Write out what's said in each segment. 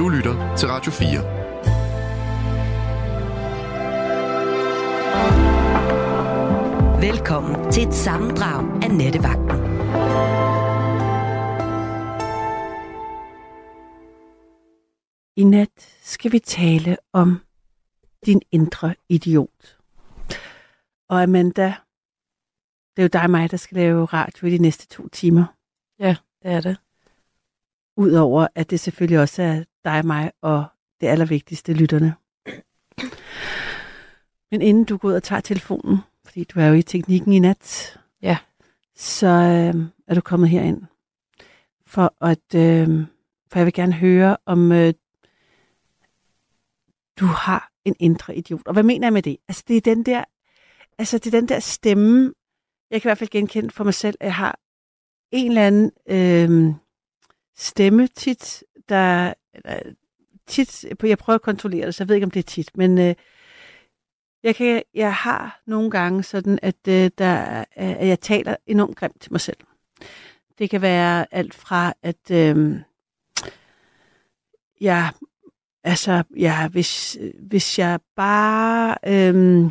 Du lytter til Radio 4. Velkommen til et sammendrag af Nettevagten. I nat skal vi tale om din indre idiot. Og Amanda, det er jo dig og mig, der skal lave radio i de næste to timer. Ja, det er det. Udover at det selvfølgelig også er dig og mig og det allervigtigste, lytterne. Men inden du går ud og tager telefonen, fordi du er jo i teknikken i nat, ja. så øh, er du kommet herind. For at øh, for jeg vil gerne høre, om øh, du har en indre idiot. Og hvad mener jeg med det? Altså, det er den der, altså, det er den der stemme, jeg kan i hvert fald genkende for mig selv, at jeg har en eller anden øh, stemme tit, der, der tit, jeg prøver at kontrollere det, så jeg ved ikke, om det er tit, men øh, jeg, kan, jeg har nogle gange sådan, at, øh, der, at jeg taler enormt grimt til mig selv. Det kan være alt fra, at øh, jeg, altså, ja, hvis, hvis jeg bare øh,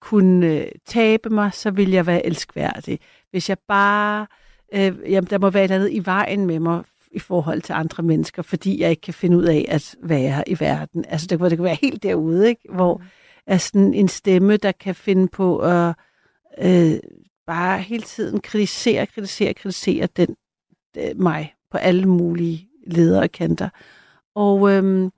kunne øh, tabe mig, så ville jeg være elskværdig. Hvis jeg bare, øh, jamen, der må være et andet i vejen med mig, i forhold til andre mennesker, fordi jeg ikke kan finde ud af at være i verden. Altså det, det kan være helt derude, ikke? hvor mm. er sådan en stemme, der kan finde på at øh, bare hele tiden kritisere, kritisere, kritisere den, øh, mig på alle mulige ledere kanter. Og øh,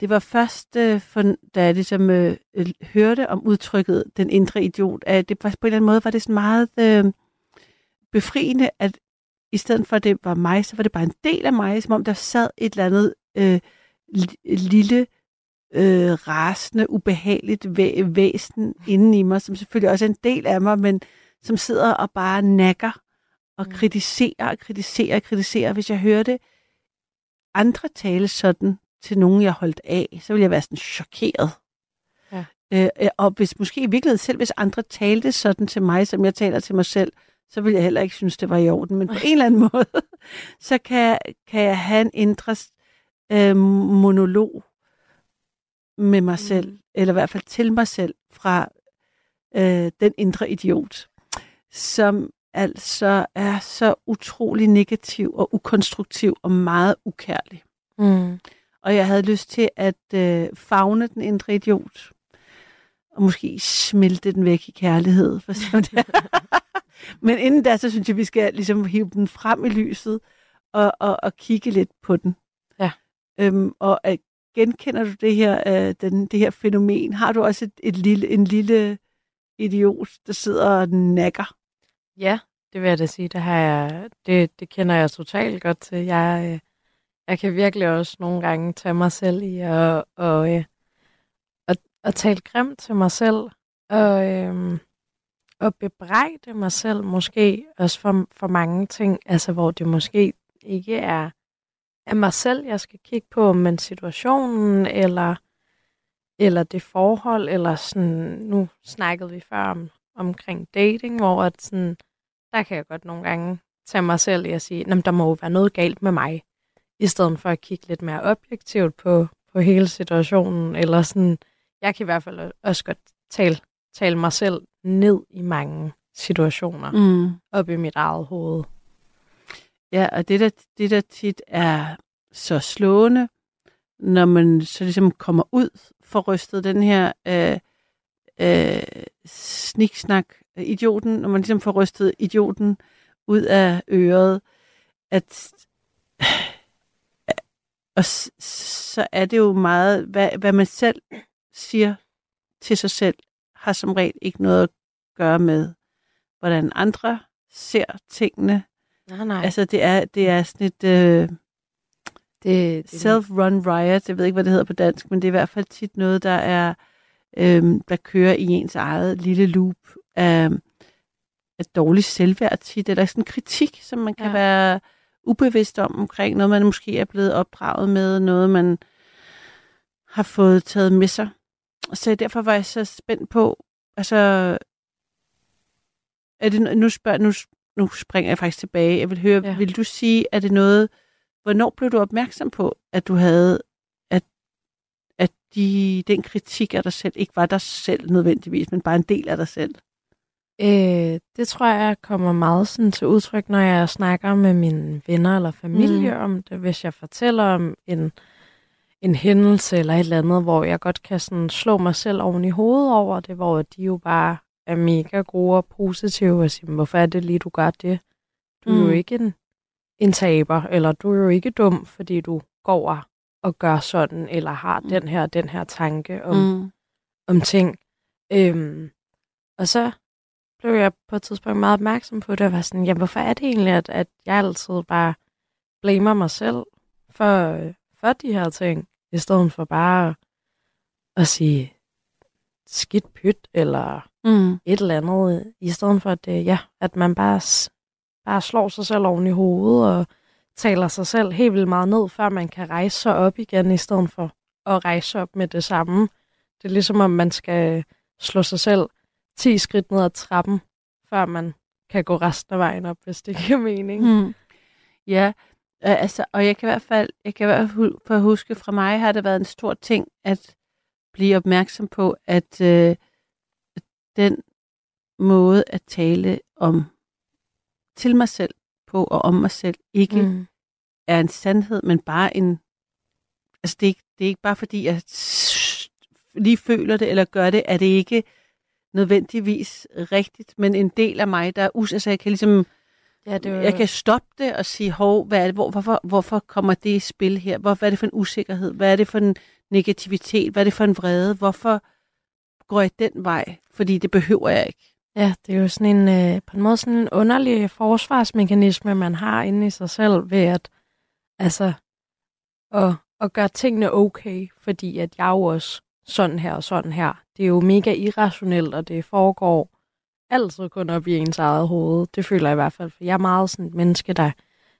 det var først, øh, for, da jeg ligesom øh, hørte om udtrykket den indre idiot, at det på en eller anden måde var det sådan meget øh, befriende, at i stedet for at det var mig, så var det bare en del af mig, som om der sad et eller andet øh, lille, øh, rasende, ubehageligt væ- væsen inden i mig, som selvfølgelig også er en del af mig, men som sidder og bare nakker og mm. kritiserer og kritiserer og kritiserer. Hvis jeg hørte andre tale sådan til nogen, jeg holdt af, så ville jeg være sådan chokeret. Ja. Øh, og hvis måske i virkeligheden selv, hvis andre talte sådan til mig, som jeg taler til mig selv, så vil jeg heller ikke synes, det var i orden. Men på en eller anden måde, så kan, kan jeg have en indre øh, monolog med mig selv, mm. eller i hvert fald til mig selv, fra øh, den indre idiot, som altså er så utrolig negativ og ukonstruktiv og meget ukærlig. Mm. Og jeg havde lyst til at øh, fagne den indre idiot, og måske smelte den væk i kærlighed, for det Men inden da, så synes jeg, vi skal ligesom hive den frem i lyset og, og, og kigge lidt på den. Ja. Øhm, og at, genkender du det her, øh, den, det her fænomen? Har du også et, et lille, en lille idiot, der sidder og nakker? Ja, det vil jeg da sige. Det, har jeg, det, det kender jeg totalt godt til. Jeg, øh, jeg kan virkelig også nogle gange tage mig selv i at, og, øh, at, at tale grimt til mig selv. Og, øhm, at bebrejde mig selv måske også for, for mange ting, altså hvor det måske ikke er, af mig selv, jeg skal kigge på, men situationen, eller, eller det forhold, eller sådan, nu snakkede vi før om, omkring dating, hvor at sådan, der kan jeg godt nogle gange tage mig selv i at sige, at der må jo være noget galt med mig, i stedet for at kigge lidt mere objektivt på, på hele situationen, eller sådan, jeg kan i hvert fald også godt tale, tale mig selv ned i mange situationer mm. op i mit eget hoved. Ja, og det der, det der tit er så slående, når man så ligesom kommer ud for rystet den her øh, øh, sniksnak, idioten, når man ligesom får rystet idioten ud af øret, at og så er det jo meget, hvad, hvad man selv siger til sig selv, har som regel ikke noget at gøre med, hvordan andre ser tingene. Nej, nej. Altså, det er, det er sådan et øh, det, det self-run riot. Jeg ved ikke, hvad det hedder på dansk, men det er i hvert fald tit noget, der er øh, der kører i ens eget lille loop af, af dårlig selvværd tit, eller sådan kritik, som man kan ja. være ubevidst om omkring noget, man måske er blevet opdraget med, noget man har fået taget med sig. Så derfor var jeg så spændt på, altså, er det, nu, spørger, nu, nu springer jeg faktisk tilbage. Jeg vil høre, ja. vil du sige, er det noget, hvornår blev du opmærksom på, at du havde, at, at de, den kritik af dig selv ikke var dig selv nødvendigvis, men bare en del af dig selv? Øh, det tror jeg kommer meget sådan til udtryk, når jeg snakker med mine venner eller familie mm. om det. Hvis jeg fortæller om en, en hændelse eller et eller andet, hvor jeg godt kan sådan slå mig selv oven i hovedet over det, hvor de jo bare er mega gode og positive og siger, hvorfor er det lige, du gør det? Du er mm. jo ikke en, en taber, eller du er jo ikke dum, fordi du går og gør sådan, eller har mm. den her den her tanke om, mm. om ting. Øhm, og så blev jeg på et tidspunkt meget opmærksom på det, og var sådan, jamen hvorfor er det egentlig, at, at jeg altid bare blamer mig selv for, for de her ting, i stedet for bare at sige skidt pyt, eller mm. et eller andet, i stedet for at, det, ja, at man bare, bare slår sig selv oven i hovedet, og taler sig selv helt vildt meget ned, før man kan rejse sig op igen, i stedet for at rejse op med det samme. Det er ligesom, om man skal slå sig selv 10 skridt ned ad trappen, før man kan gå resten af vejen op, hvis det giver mening. Mm. Ja, altså, og jeg kan i hvert fald, jeg kan i hvert fald huske, fra mig har det været en stor ting at blive opmærksom på, at øh, den måde at tale om til mig selv på og om mig selv ikke mm. er en sandhed, men bare en... Altså, det er, ikke, det er ikke bare fordi, jeg lige føler det eller gør det, er det ikke nødvendigvis rigtigt, men en del af mig, der er us... Altså, jeg kan ligesom... Ja, det var... Jeg kan stoppe det og sige, hov, hvad er det, hvor, hvorfor, hvorfor kommer det i spil her? Hvor, hvad er det for en usikkerhed? Hvad er det for en negativitet? Hvad er det for en vrede? Hvorfor går jeg den vej? Fordi det behøver jeg ikke. Ja, det er jo sådan en, øh, på en måde sådan en underlig forsvarsmekanisme, man har inde i sig selv ved at, altså, at, at gøre tingene okay, fordi at jeg jo også sådan her og sådan her. Det er jo mega irrationelt, og det foregår altid kun op i ens eget hoved. Det føler jeg i hvert fald, for jeg er meget sådan et menneske, der,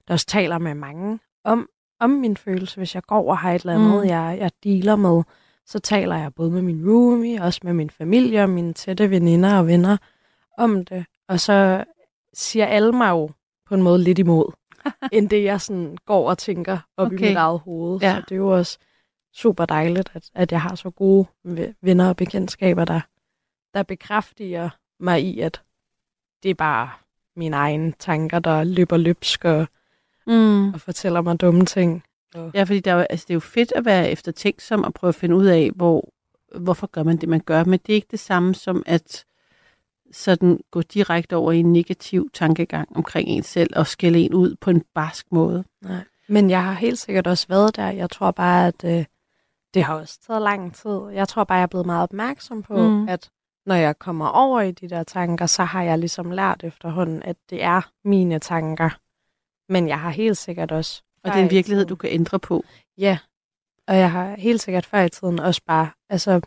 der også taler med mange om, om min følelse. Hvis jeg går og har et eller andet, mm. jeg, jeg dealer med, så taler jeg både med min roomie, også med min familie og mine tætte veninder og venner om det. Og så siger alle mig jo på en måde lidt imod, end det jeg sådan går og tænker op okay. i mit eget hoved. Ja. Så det er jo også super dejligt, at, at jeg har så gode venner og bekendtskaber, der, der bekræfter mig i, at det er bare mine egne tanker, der løber løbsk og, mm. og fortæller mig dumme ting. Og... Ja, fordi der er jo, altså, det er jo fedt at være eftertænksom og prøve at finde ud af, hvor, hvorfor gør man det, man gør. Men det er ikke det samme som at sådan gå direkte over i en negativ tankegang omkring en selv og skælde en ud på en barsk måde. Nej. Men jeg har helt sikkert også været der. Jeg tror bare, at øh, det har også taget lang tid. Jeg tror bare, jeg er blevet meget opmærksom på, mm. at når jeg kommer over i de der tanker, så har jeg ligesom lært efterhånden, at det er mine tanker. Men jeg har helt sikkert også... Og det er en virkelighed, du kan ændre på. Ja, og jeg har helt sikkert før i tiden også bare altså,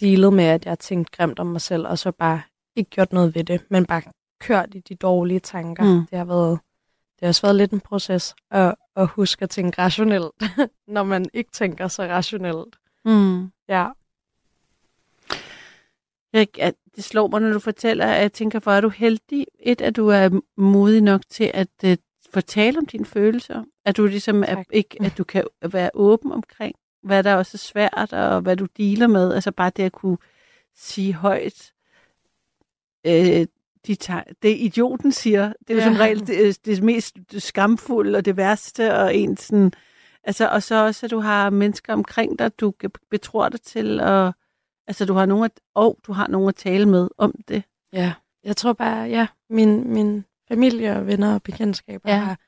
dealet med, at jeg har tænkt grimt om mig selv, og så bare ikke gjort noget ved det, men bare kørt i de dårlige tanker. Mm. Det har været det har også været lidt en proces at, at huske at tænke rationelt, når man ikke tænker så rationelt. Mm. Ja. Jeg, det slår mig, når du fortæller, at jeg tænker, hvor er du heldig. Et, at du er modig nok til at uh, fortælle om dine følelser. At du ligesom er, ikke, at du kan være åben omkring, hvad der også er svært, og hvad du dealer med. Altså bare det at kunne sige højt, øh, de tager, det idioten siger, det er jo ja. som regel det, det mest skamfulde og det værste, og en sådan, altså, og så også, at du har mennesker omkring dig, du betror dig til, og altså, du har nogen at, og du har nogen at tale med om det. Ja, jeg tror bare, ja, min, min familie og venner og bekendtskaber ja. har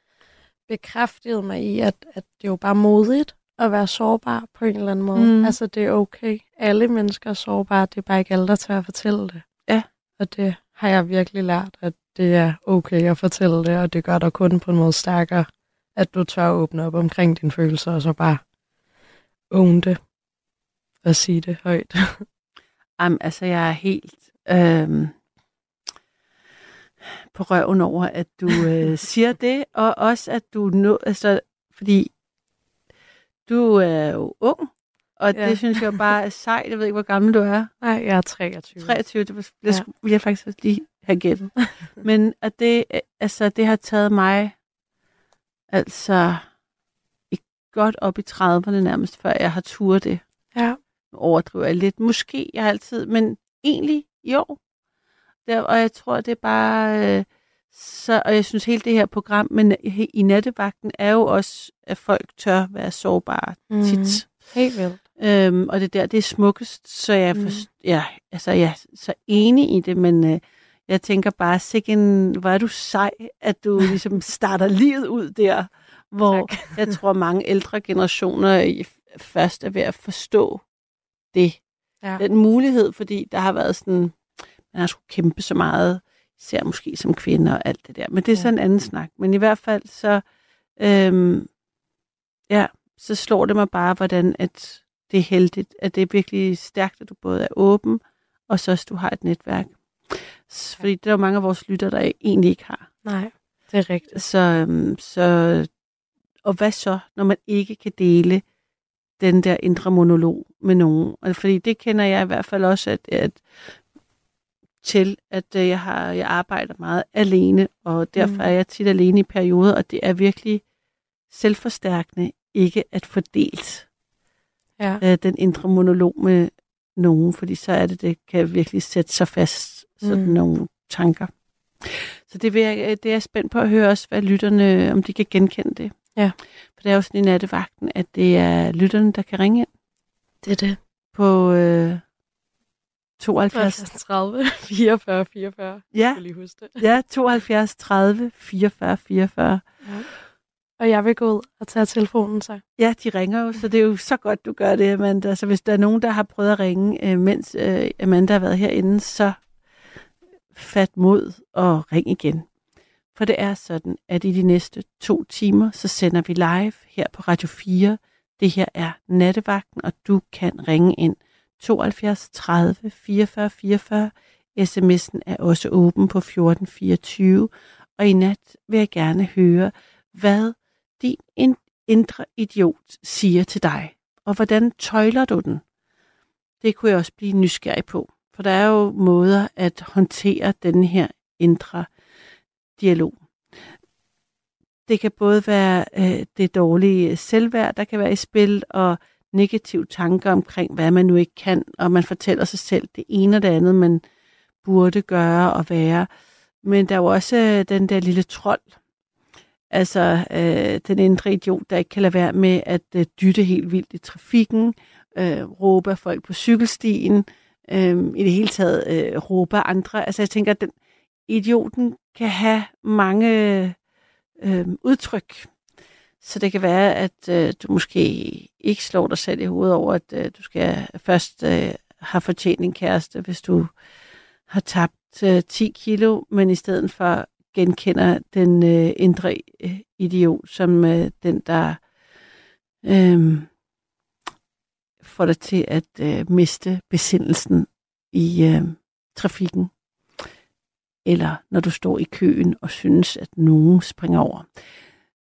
bekræftet mig i, at, at det er jo bare modigt at være sårbar på en eller anden måde. Mm. Altså, det er okay. Alle mennesker er sårbare, det er bare ikke alle, der tør at fortælle det. Ja. Og det har jeg virkelig lært, at det er okay at fortælle det, og det gør dig kun på en måde stærkere, at du tør at åbne op omkring dine følelser, og så bare own det og sige det højt. Jamen, altså, jeg er helt øhm, på røven over, at du øh, siger det, og også at du nå, altså, fordi du er jo ung, og ja. det synes jeg bare er sejt. Jeg ved ikke, hvor gammel du er. Nej, jeg er 23. 23, det, det ja. ville jeg faktisk lige have gættet. Men at det, altså, det har taget mig altså godt op i 30'erne nærmest, før jeg har turet det. Ja. Overdriver jeg lidt. Måske jeg altid, men egentlig år. Der, og jeg tror, det er bare... Øh, så, og jeg synes, hele det her program men i nattevagten er jo også, at folk tør være sårbare mm. tit. Helt vildt. Øhm, og det der, det er smukkest, så jeg, Mm. ja, altså, jeg er så enig i det, men øh, jeg tænker bare, sikken, hvor er du sej, at du ligesom starter livet ud der, hvor Tak. jeg tror, mange ældre generationer i- først er ved at forstå det. Ja. Den mulighed, fordi der har været sådan, man har skulle kæmpe så meget, især måske som kvinde og alt det der. Men det er Ja. sådan en anden snak. Men i hvert fald så, øhm, ja, så slår det mig bare, hvordan at det er heldigt, at det er virkelig stærkt, at du både er åben, og så også du har et netværk. Fordi det er jo mange af vores lytter, der egentlig ikke har. Nej, det er rigtigt. Så, øhm, så, og hvad så, når man ikke kan dele den der indre monolog med nogen? Og Fordi det kender jeg i hvert fald også, at, at til, at øh, jeg, har, jeg arbejder meget alene, og derfor Mm. er jeg tit alene i perioder, og det er virkelig selvforstærkende ikke at få delt Ja. øh, den indre monolog med nogen, fordi så er det, det kan virkelig sætte sig fast, sådan Mm. nogle tanker. Så det, vil jeg, øh, det er jeg spændt på at høre også, hvad lytterne, om de kan genkende det. Ja. For det er jo sådan i nattevagten, at det er lytterne, der kan ringe ind Det er det. på øh, 72, 30, 44, 44. ja, Jeg skal lige huske det. ja, 72 30 44 44. Ja. Og jeg vil gå ud og tage telefonen så. Ja, de ringer jo, så det er jo så godt, du gør det, Amanda. Så hvis der er nogen, der har prøvet at ringe, øh, mens øh, Amanda har været herinde, så fat mod og ring igen. For det er sådan, at i de næste to timer, så sender vi live her på Radio 4. Det her er nattevagten, og du kan ringe ind 72 30 44 44. SMS'en er også åben på 1424. Og i nat vil jeg gerne høre, hvad din indre idiot siger til dig, og hvordan tøjler du den? Det kunne jeg også blive nysgerrig på, for der er jo måder at håndtere den her indre dialog. Det kan både være øh, det dårlige selvværd, der kan være i spil, og negative tanker omkring, hvad man nu ikke kan, og man fortæller sig selv det ene og det andet, man burde gøre og være. Men der er jo også øh, den der lille trold, altså øh, den indre idiot, der ikke kan lade være med at øh, dytte helt vildt i trafikken, øh, råbe af folk på cykelstien, øh, i det hele taget øh, råbe af andre. Altså jeg tænker, at den idioten kan have mange øh, udtryk. Så det kan være, at øh, du måske ikke slår dig selv i hovedet over, at øh, du skal først øh, have fortjent en kæreste, hvis du har tabt øh, 10 kilo, men i stedet for genkender den øh, indre øh, idiot som øh, den, der øh, får dig til at øh, miste besindelsen i øh, trafikken. Eller når du står i køen og synes, at nogen springer over.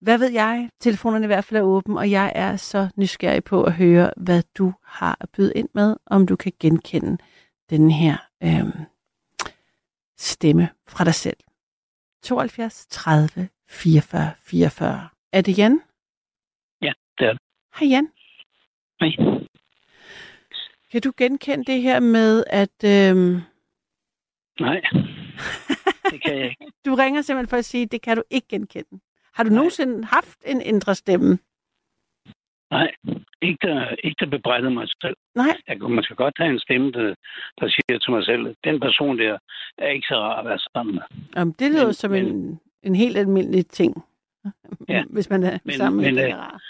Hvad ved jeg? Telefonerne i hvert fald er åben, og jeg er så nysgerrig på at høre, hvad du har at byde ind med, om du kan genkende den her øh, stemme fra dig selv. 72 30 44 44. Er det Jan? Ja, det er det. Hej Jan. Hej. Kan du genkende det her med, at øh, Nej, det kan jeg ikke. du ringer simpelthen for at sige, at det kan du ikke genkende? Har du Nej. nogensinde haft en indre stemme? Nej, ikke der, ikke der bebrejder mig selv. Nej. Jeg, man skal godt have en stemme, der, der siger til mig selv, at den person der er ikke så rar at være sammen med. Om det lyder Men- som men- en, en helt almindelig ting. Ja. Hvis man er Men- sammen med men, en, der øh, er rar.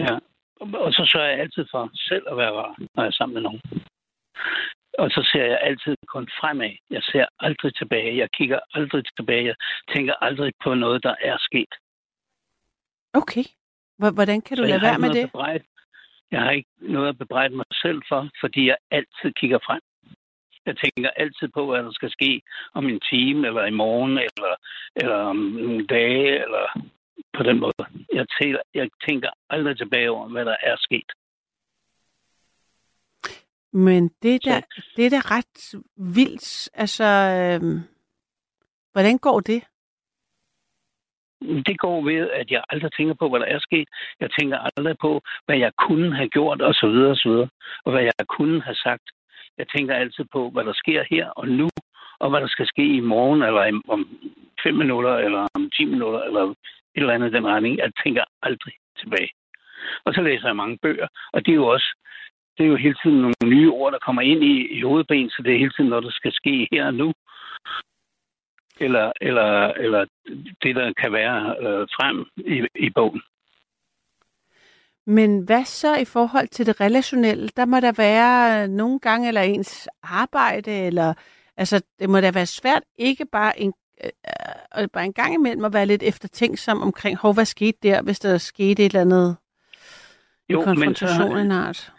Ja. Og- Og så sørger jeg altid for selv at være rar, når jeg er sammen med nogen. Og så ser jeg altid kun fremad. Jeg ser aldrig tilbage. Jeg kigger aldrig tilbage. Jeg tænker aldrig på noget, der er sket. Okay. Hvor- Hvordan kan du Så lade være med det? bebrejde. Jeg har ikke noget at bebrejde mig selv for, fordi jeg altid kigger frem. Jeg tænker altid på, hvad der skal ske om en time, eller i morgen, eller, eller om nogle dage, eller på den måde. Jeg tænker, jeg tænker aldrig tilbage over, hvad der er sket. Men det er da, Så- det er da ret vildt. Altså, øhm, hvordan går det? Det går ved, at jeg aldrig tænker på, hvad der er sket. Jeg tænker aldrig på, hvad jeg kunne have gjort, og så videre, og så videre. Og hvad jeg kunne have sagt. Jeg tænker altid på, hvad der sker her og nu, og hvad der skal ske i morgen, eller om fem minutter, eller om ti minutter, eller et eller andet den retning. Jeg tænker aldrig tilbage. Og så læser jeg mange bøger, og det er jo også det er jo hele tiden nogle nye ord, der kommer ind i, i hovedben, så det er hele tiden noget, der skal ske her og nu. Eller, eller, eller det, der kan være øh, frem i, i bogen. Men hvad så i forhold til det relationelle? Der må der være nogle gange, eller ens arbejde, eller altså, det må da være svært ikke bare en, øh, bare en gang imellem at være lidt eftertænksom omkring, hov, hvad skete der, hvis der skete et eller andet jo, konfrontation men så, en art?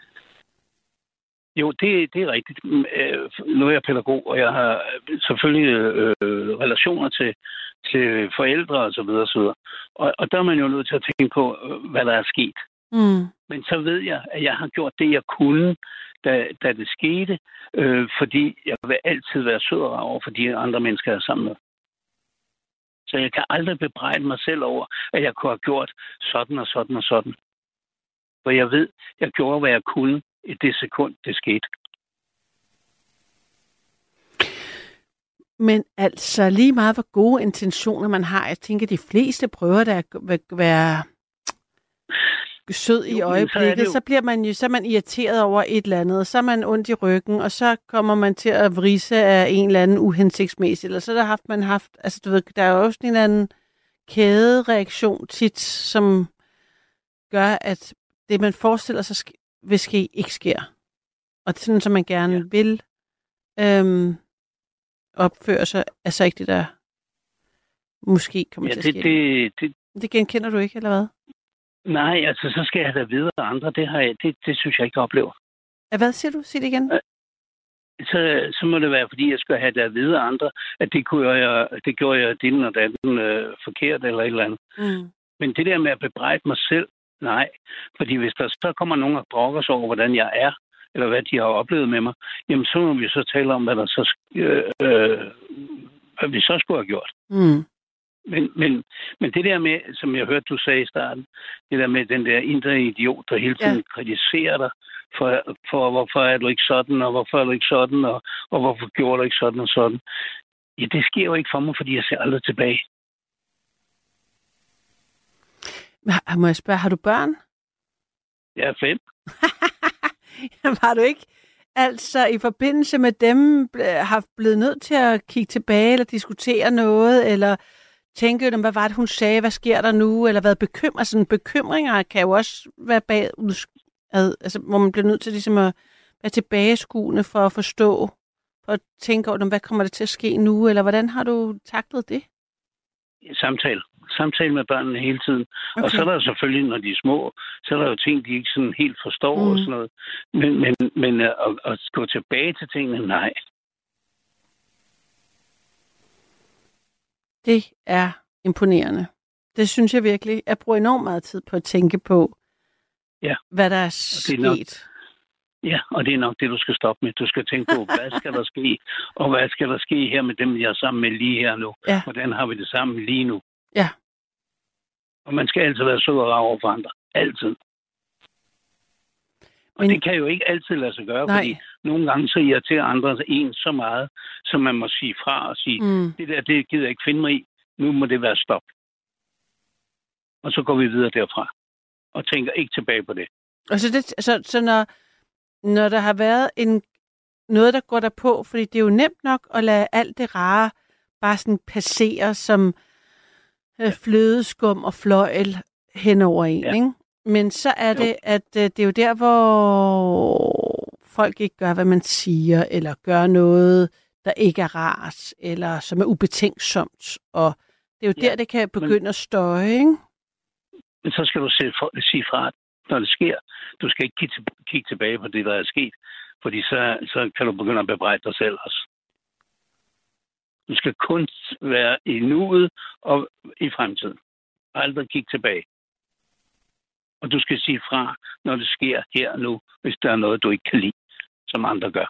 Jo, det, det er rigtigt. Mm, øh, nu er jeg pædagog, og jeg har selvfølgelig øh, relationer til, til forældre og så videre, og så videre. Og, og der er man jo nødt til at tænke på, øh, hvad der er sket. Mm. Men så ved jeg, at jeg har gjort det, jeg kunne, da, da det skete, øh, fordi jeg vil altid være sød over for de andre mennesker, jeg er sammen med. Så jeg kan aldrig bebrejde mig selv over, at jeg kunne have gjort sådan og sådan og sådan. For jeg ved, jeg gjorde, hvad jeg kunne i det sekund, det skete. Men altså lige meget, hvor gode intentioner man har, jeg tænker, de fleste prøver der at være sød i øjeblikket, så, så bliver man jo så er man irriteret over et eller andet, så er man ondt i ryggen, og så kommer man til at vrise af en eller anden uhensigtsmæssig, eller så der haft man haft, altså du ved, der er jo også en eller anden kædereaktion tit, som gør, at det man forestiller sig vil ske, ikke sker. Og det er sådan, som man gerne ja. vil øhm, opføre sig, er så ikke det, der måske kommer ja, til at ske. Det, det, det genkender du ikke, eller hvad? Nej, altså så skal jeg da videre andre. Det, har jeg, det, det synes jeg ikke, jeg oplever. Hvad siger du? Sig det igen. Øh, så, så må det være, fordi jeg skal have det at vide andre, at det, kunne jeg, det gjorde jeg din og den øh, forkert eller et eller andet. Mm. Men det der med at bebrejde mig selv, nej. Fordi hvis der så kommer nogen og brokker sig over, hvordan jeg er, eller hvad de har oplevet med mig, jamen så må vi så tale om, hvad der så øh, øh, hvad vi så skulle have gjort. Mm. Men, men, men det der med, som jeg hørte, du sagde i starten, det der med den der indre idiot, der hele tiden ja. kritiserer dig, for, for hvorfor er du ikke sådan, og hvorfor er du ikke sådan, og, og hvorfor gjorde du ikke sådan og sådan. Ja, det sker jo ikke for mig, fordi jeg ser aldrig tilbage. Må jeg spørge, har du børn? Jeg er fem. har du ikke altså i forbindelse med dem har blevet nødt til at kigge tilbage eller diskutere noget, eller tænke, hvad var det, hun sagde, hvad sker der nu, eller været bekymret. Sådan bekymringer kan jo også være bag, altså, hvor man bliver nødt til ligesom at være tilbageskuende for at forstå, for at tænke over, hvad kommer der til at ske nu, eller hvordan har du taklet det? Samtale. Samtale med børnene hele tiden. Okay. Og så er der selvfølgelig, når de er små, så er der jo ting, de ikke sådan helt forstår mm. og sådan noget. Men, men, men at, at gå tilbage til tingene, nej. Det er imponerende. Det synes jeg virkelig. Jeg bruger enormt meget tid på at tænke på, ja. hvad der er sket. Er nok, ja, og det er nok det, du skal stoppe med. Du skal tænke på, hvad skal der ske, og hvad skal der ske her med dem, jeg er sammen med lige her nu. Ja. Hvordan har vi det sammen lige nu? Ja. Og man skal altid være sød og rar over for andre. Altid. Og Men... det kan jo ikke altid lade sig gøre, Nej. fordi nogle gange så irriterer andre en så meget, så man må sige fra og sige, mm. det der, det gider jeg ikke finde mig i. Nu må det være stop. Og så går vi videre derfra. Og tænker ikke tilbage på det. Og så, det, så, så når, når der har været en, noget, der går der på, fordi det er jo nemt nok at lade alt det rare bare sådan passere som øh, flødeskum og fløjl hen over en, ja. ikke? Men så er det, at øh, det er jo der, hvor folk ikke gør, hvad man siger, eller gør noget, der ikke er rart, eller som er ubetænksomt. Og det er jo ja, der, det kan begynde men, at støje, ikke? Men så skal du se, for, sige fra, når det sker. Du skal ikke kigge, kigge tilbage på det, der er sket, fordi så, så kan du begynde at bebrejde dig selv også. Du skal kun være i nuet og i fremtiden. Aldrig kigge tilbage. Og du skal sige fra, når det sker her og nu, hvis der er noget, du ikke kan lide, som andre gør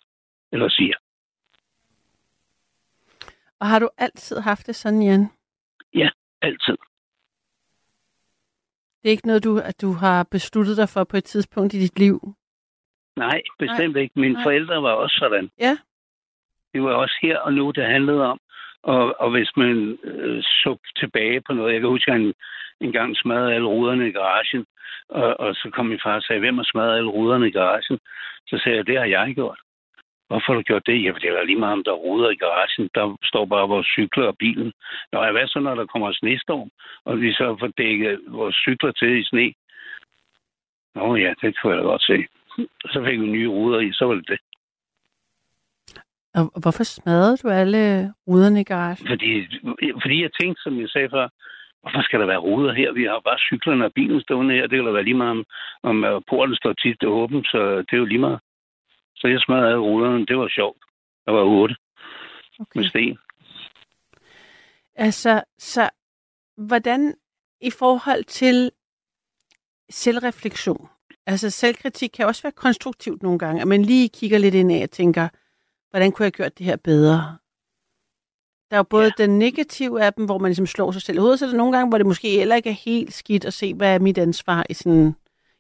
eller siger. Og har du altid haft det sådan, Jan? Ja, altid. Det er ikke noget, du, at du har besluttet dig for på et tidspunkt i dit liv? Nej, bestemt Nej. ikke. Mine Nej. forældre var også sådan. Ja. Det var også her og nu, det handlede om. Og, og hvis man øh, så tilbage på noget, jeg kan huske, at han en gang smadrede alle ruderne i garagen, og, og så kom min far og sagde, hvem har smadret alle ruderne i garagen? Så sagde jeg, det har jeg gjort. Hvorfor har du gjort det? Jeg fortæller det er lige meget, om der er ruder i garagen. Der står bare vores cykler og bilen. Nå, ja, hvad så, når der kommer snestorm, og vi så får dækket vores cykler til i sne? Nå ja, det kunne jeg da godt se. Så fik vi nye ruder i, så var det det. Og hvorfor smadrede du alle ruderne i garagen? Fordi, fordi jeg tænkte, som jeg sagde før, hvorfor skal der være ruder her? Vi har bare cyklerne og bilen stående her. Det kan da være lige meget, om, om øh, porten står tit åben, så det er jo lige meget. Så jeg smadrede alle ruderne. Det var sjovt. Der var otte Okay. med sten. Altså, så hvordan i forhold til selvreflektion? Altså, selvkritik kan også være konstruktivt nogle gange, at man lige kigger lidt ind af og tænker, hvordan kunne jeg have gjort det her bedre? Der er jo både ja. den negative af dem, hvor man ligesom slår sig selv i hovedet, så er der nogle gange, hvor det måske heller ikke er helt skidt at se, hvad er mit ansvar i, sådan,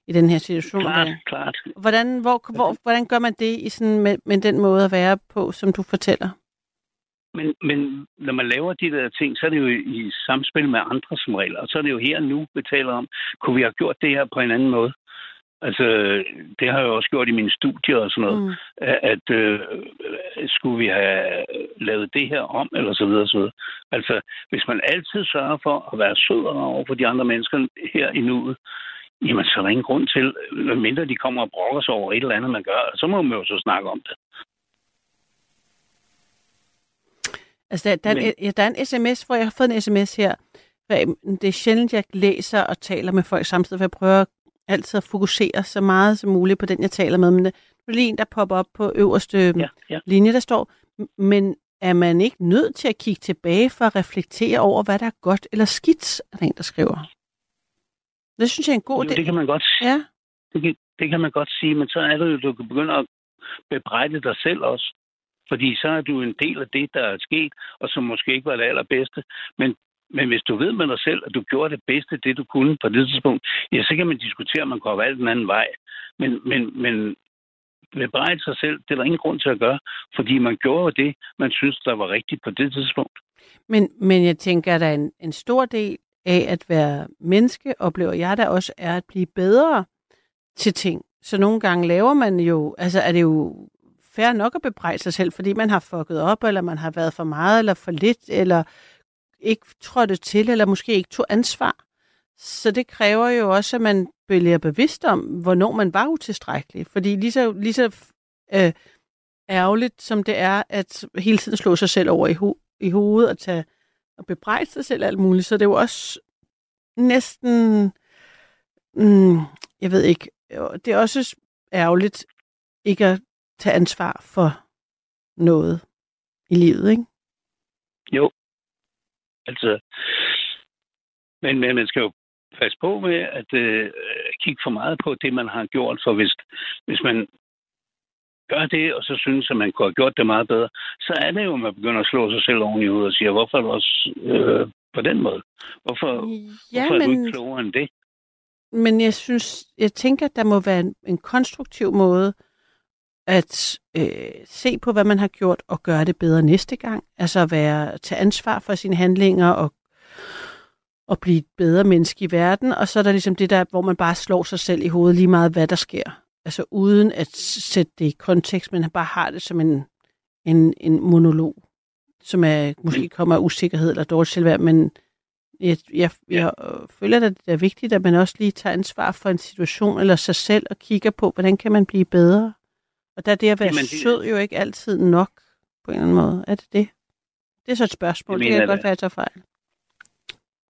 i den her situation. Klart, der. klart. Hvordan, hvor, hvor, hvordan gør man det i sådan, med, med den måde at være på, som du fortæller? Men, men når man laver de der ting, så er det jo i samspil med andre som regel. Og så er det jo her og nu, vi taler om, kunne vi have gjort det her på en anden måde? Altså, det har jeg også gjort i mine studier og sådan noget. Mm. at, at øh, skulle vi have lavet det her om, eller så videre, så videre. Altså, hvis man altid sørger for at være sødere over for de andre mennesker her i nuet, jamen så er der ingen grund til, medmindre de kommer og brokker sig over et eller andet, man gør, så må man jo så snakke om det. Altså, der, der, er en, Men- ja, der er en sms, hvor jeg har fået en sms her. Det er sjældent, jeg læser og taler med folk samtidig, for jeg prøver altid at fokusere så meget som muligt på den, jeg taler med. Men der er lige en, der popper op på øverste Ja, ja. linje, der står, men er man ikke nødt til at kigge tilbage for at reflektere over, hvad der er godt eller skidt, er der en, der skriver. Det synes jeg er en god Jo, det kan man godt Ja, Det kan, det kan man godt sige, men så er det jo, du kan begynde at bebrejde dig selv også. Fordi så er du en del af det, der er sket, og som måske ikke var det allerbedste. Men, men hvis du ved med dig selv, at du gjorde det bedste, det du kunne på det tidspunkt, ja, så kan man diskutere, om man går valgt en anden vej. Men, men, men bebrejde sig selv, det er der ingen grund til at gøre, fordi man gjorde det, man synes, der var rigtigt på det tidspunkt. men, men jeg tænker, at der er en, en stor del af at være menneske, oplever jeg da også, er at blive bedre til ting. Så nogle gange laver man jo, altså er det jo fair nok at bebrejde sig selv, fordi man har fucket op, eller man har været for meget, eller for lidt, eller ikke trådte til, eller måske ikke tog ansvar. Så det kræver jo også, at man bliver bevidst om, hvornår man var utilstrækkelig. Fordi lige så, lige så øh, ærgerligt, som det er, at hele tiden slå sig selv over i, ho- i hovedet og tage og bebrejde sig selv alt muligt, så det er jo også næsten, mm, jeg ved ikke, øh, det er også ærgerligt ikke at tage ansvar for noget i livet, ikke? Jo. Altså, men, men man skal jo passe på med at øh, kigge for meget på det, man har gjort. For hvis, hvis man gør det, og så synes, at man kunne have gjort det meget bedre, så er det jo, at man begynder at slå sig selv oven i hovedet og siger, hvorfor er du også øh, på den måde? Hvorfor, Ja, hvorfor er du men, ikke klogere end det? men jeg synes, jeg tænker, at der må være en, en konstruktiv måde at øh, se på, hvad man har gjort, og gøre det bedre næste gang. Altså at være, tage ansvar for sine handlinger og, og blive et bedre menneske i verden. Og så er der ligesom det der, hvor man bare slår sig selv i hovedet lige meget, hvad der sker. Altså uden at sætte det i kontekst, men bare har det som en, en, en monolog, som er, måske kommer af usikkerhed eller dårligt selvværd, men jeg, jeg, jeg ja. føler, at det er vigtigt, at man også lige tager ansvar for en situation eller sig selv og kigger på, hvordan kan man blive bedre. Og der er det at være Jamen, det... sød jo ikke altid nok på en eller anden måde. Er det det? Det er så et spørgsmål. Det Det, kan jeg godt være, at fejl.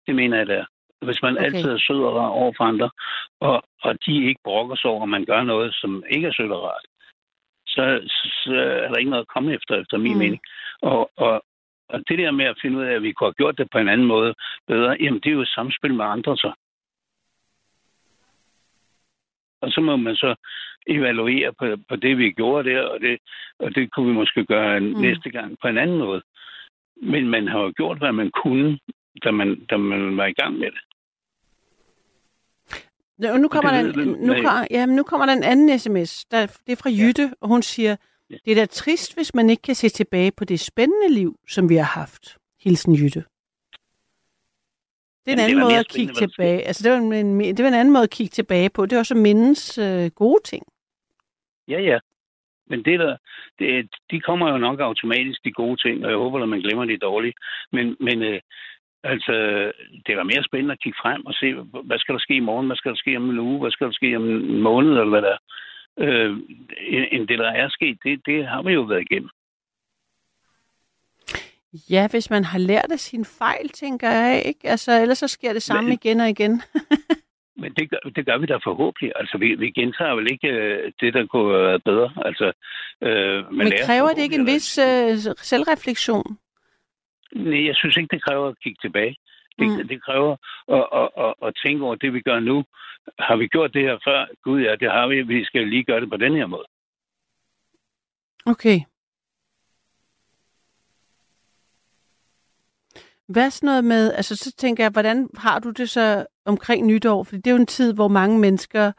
Det mener jeg, det er. Hvis man Okay. altid er sød og rar over for andre, og, og de ikke brokker sig over, at man gør noget, som ikke er sødt og rart, så, så er der ikke noget at komme efter, efter min mm. mening. Og, og, og det der med at finde ud af, at vi kunne have gjort det på en anden måde bedre, jamen det er jo et samspil med andre så. Og så må man så evaluere på, på det, vi gjorde der, og det, og det kunne vi måske gøre Mm. næste gang på en anden måde. Men man har jo gjort, hvad man kunne, da man, da man var i gang med det. Nu, nu, kommer, der en, nu, kommer, jamen, nu kommer der en anden sms. Der, det er fra Jytte, og hun siger, Ja. det er da trist, hvis man ikke kan se tilbage på det spændende liv, som vi har haft. Hilsen Jytte. Det er en Jamen, anden var måde at kigge tilbage. Altså, det var en, en, det var en anden måde at kigge tilbage på. Det er også at mindes øh, gode ting. Ja, ja. Men det der, det, de kommer jo nok automatisk, de gode ting, og jeg håber, at man glemmer de dårlige. Men, men øh, altså, det da mere spændende at kigge frem og se, hvad skal der ske i morgen, hvad skal der ske om en uge, hvad skal der ske om en måned, eller hvad der er. Øh, end det, der er sket, det, det har vi jo været igennem. Ja, hvis man har lært af sin fejl, tænker jeg, ikke? Altså, ellers så sker det samme Men- igen og igen. Men det gør, det gør vi da forhåbentlig. Altså, vi, vi gentager vel ikke øh, det, der kunne have været bedre. Altså, øh, man Men kræver det ikke en vis øh, selvrefleksion? Nej, jeg synes ikke, det kræver at kigge tilbage. Det, mm. det kræver at, at, at, at tænke over det, vi gør nu. Har vi gjort det her før? Gud ja, det har vi. Vi skal lige gøre det på den her måde. Okay. Hvad sådan noget med, altså så tænker jeg, hvordan har du det så omkring nytår? For det er jo en tid, hvor mange mennesker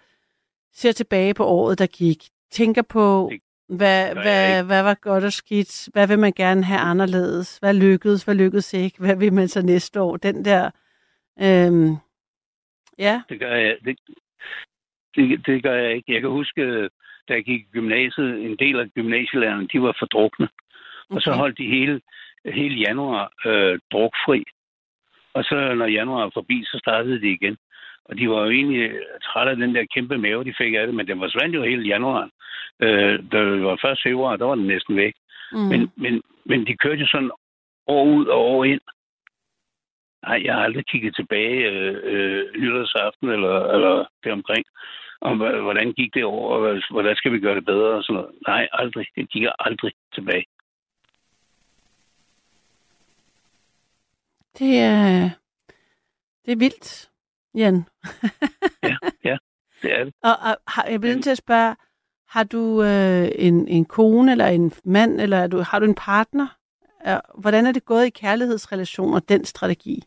ser tilbage på året, der gik. Tænker på, hvad, hvad, hvad var godt og skidt? Hvad vil man gerne have anderledes? Hvad lykkedes? Hvad lykkedes ikke? Hvad vil man så næste år? Den der... Øhm, ja, Det gør jeg, det, det, det gør jeg ikke. Jeg kan huske, da jeg gik i gymnasiet, en del af gymnasielærerne, de var fordrukne. Okay. Og så holdt de hele, hele januar øh, drukfri. Og så når januar er forbi, så startede de igen. Og de var jo egentlig trætte af den der kæmpe mave, de fik af det, men den forsvandt jo hele januar. Øh, da det var først februar, der var den næsten væk. mm. Men, men, men de kørte jo sådan år ud og år ind. Nej, jeg har aldrig kigget tilbage øh, øh, nytårsaften eller, eller deromkring, om hvordan gik det over, og hvordan skal vi gøre det bedre og sådan noget. Nej, aldrig. Jeg kigger aldrig tilbage. Det er, det er vildt, Jan. Det er det. Og, og har, jeg bliver nødt til at spørge, har du øh, en, en kone eller en mand, eller er du, har du en partner? Er, hvordan er det gået i kærlighedsrelationer, den strategi?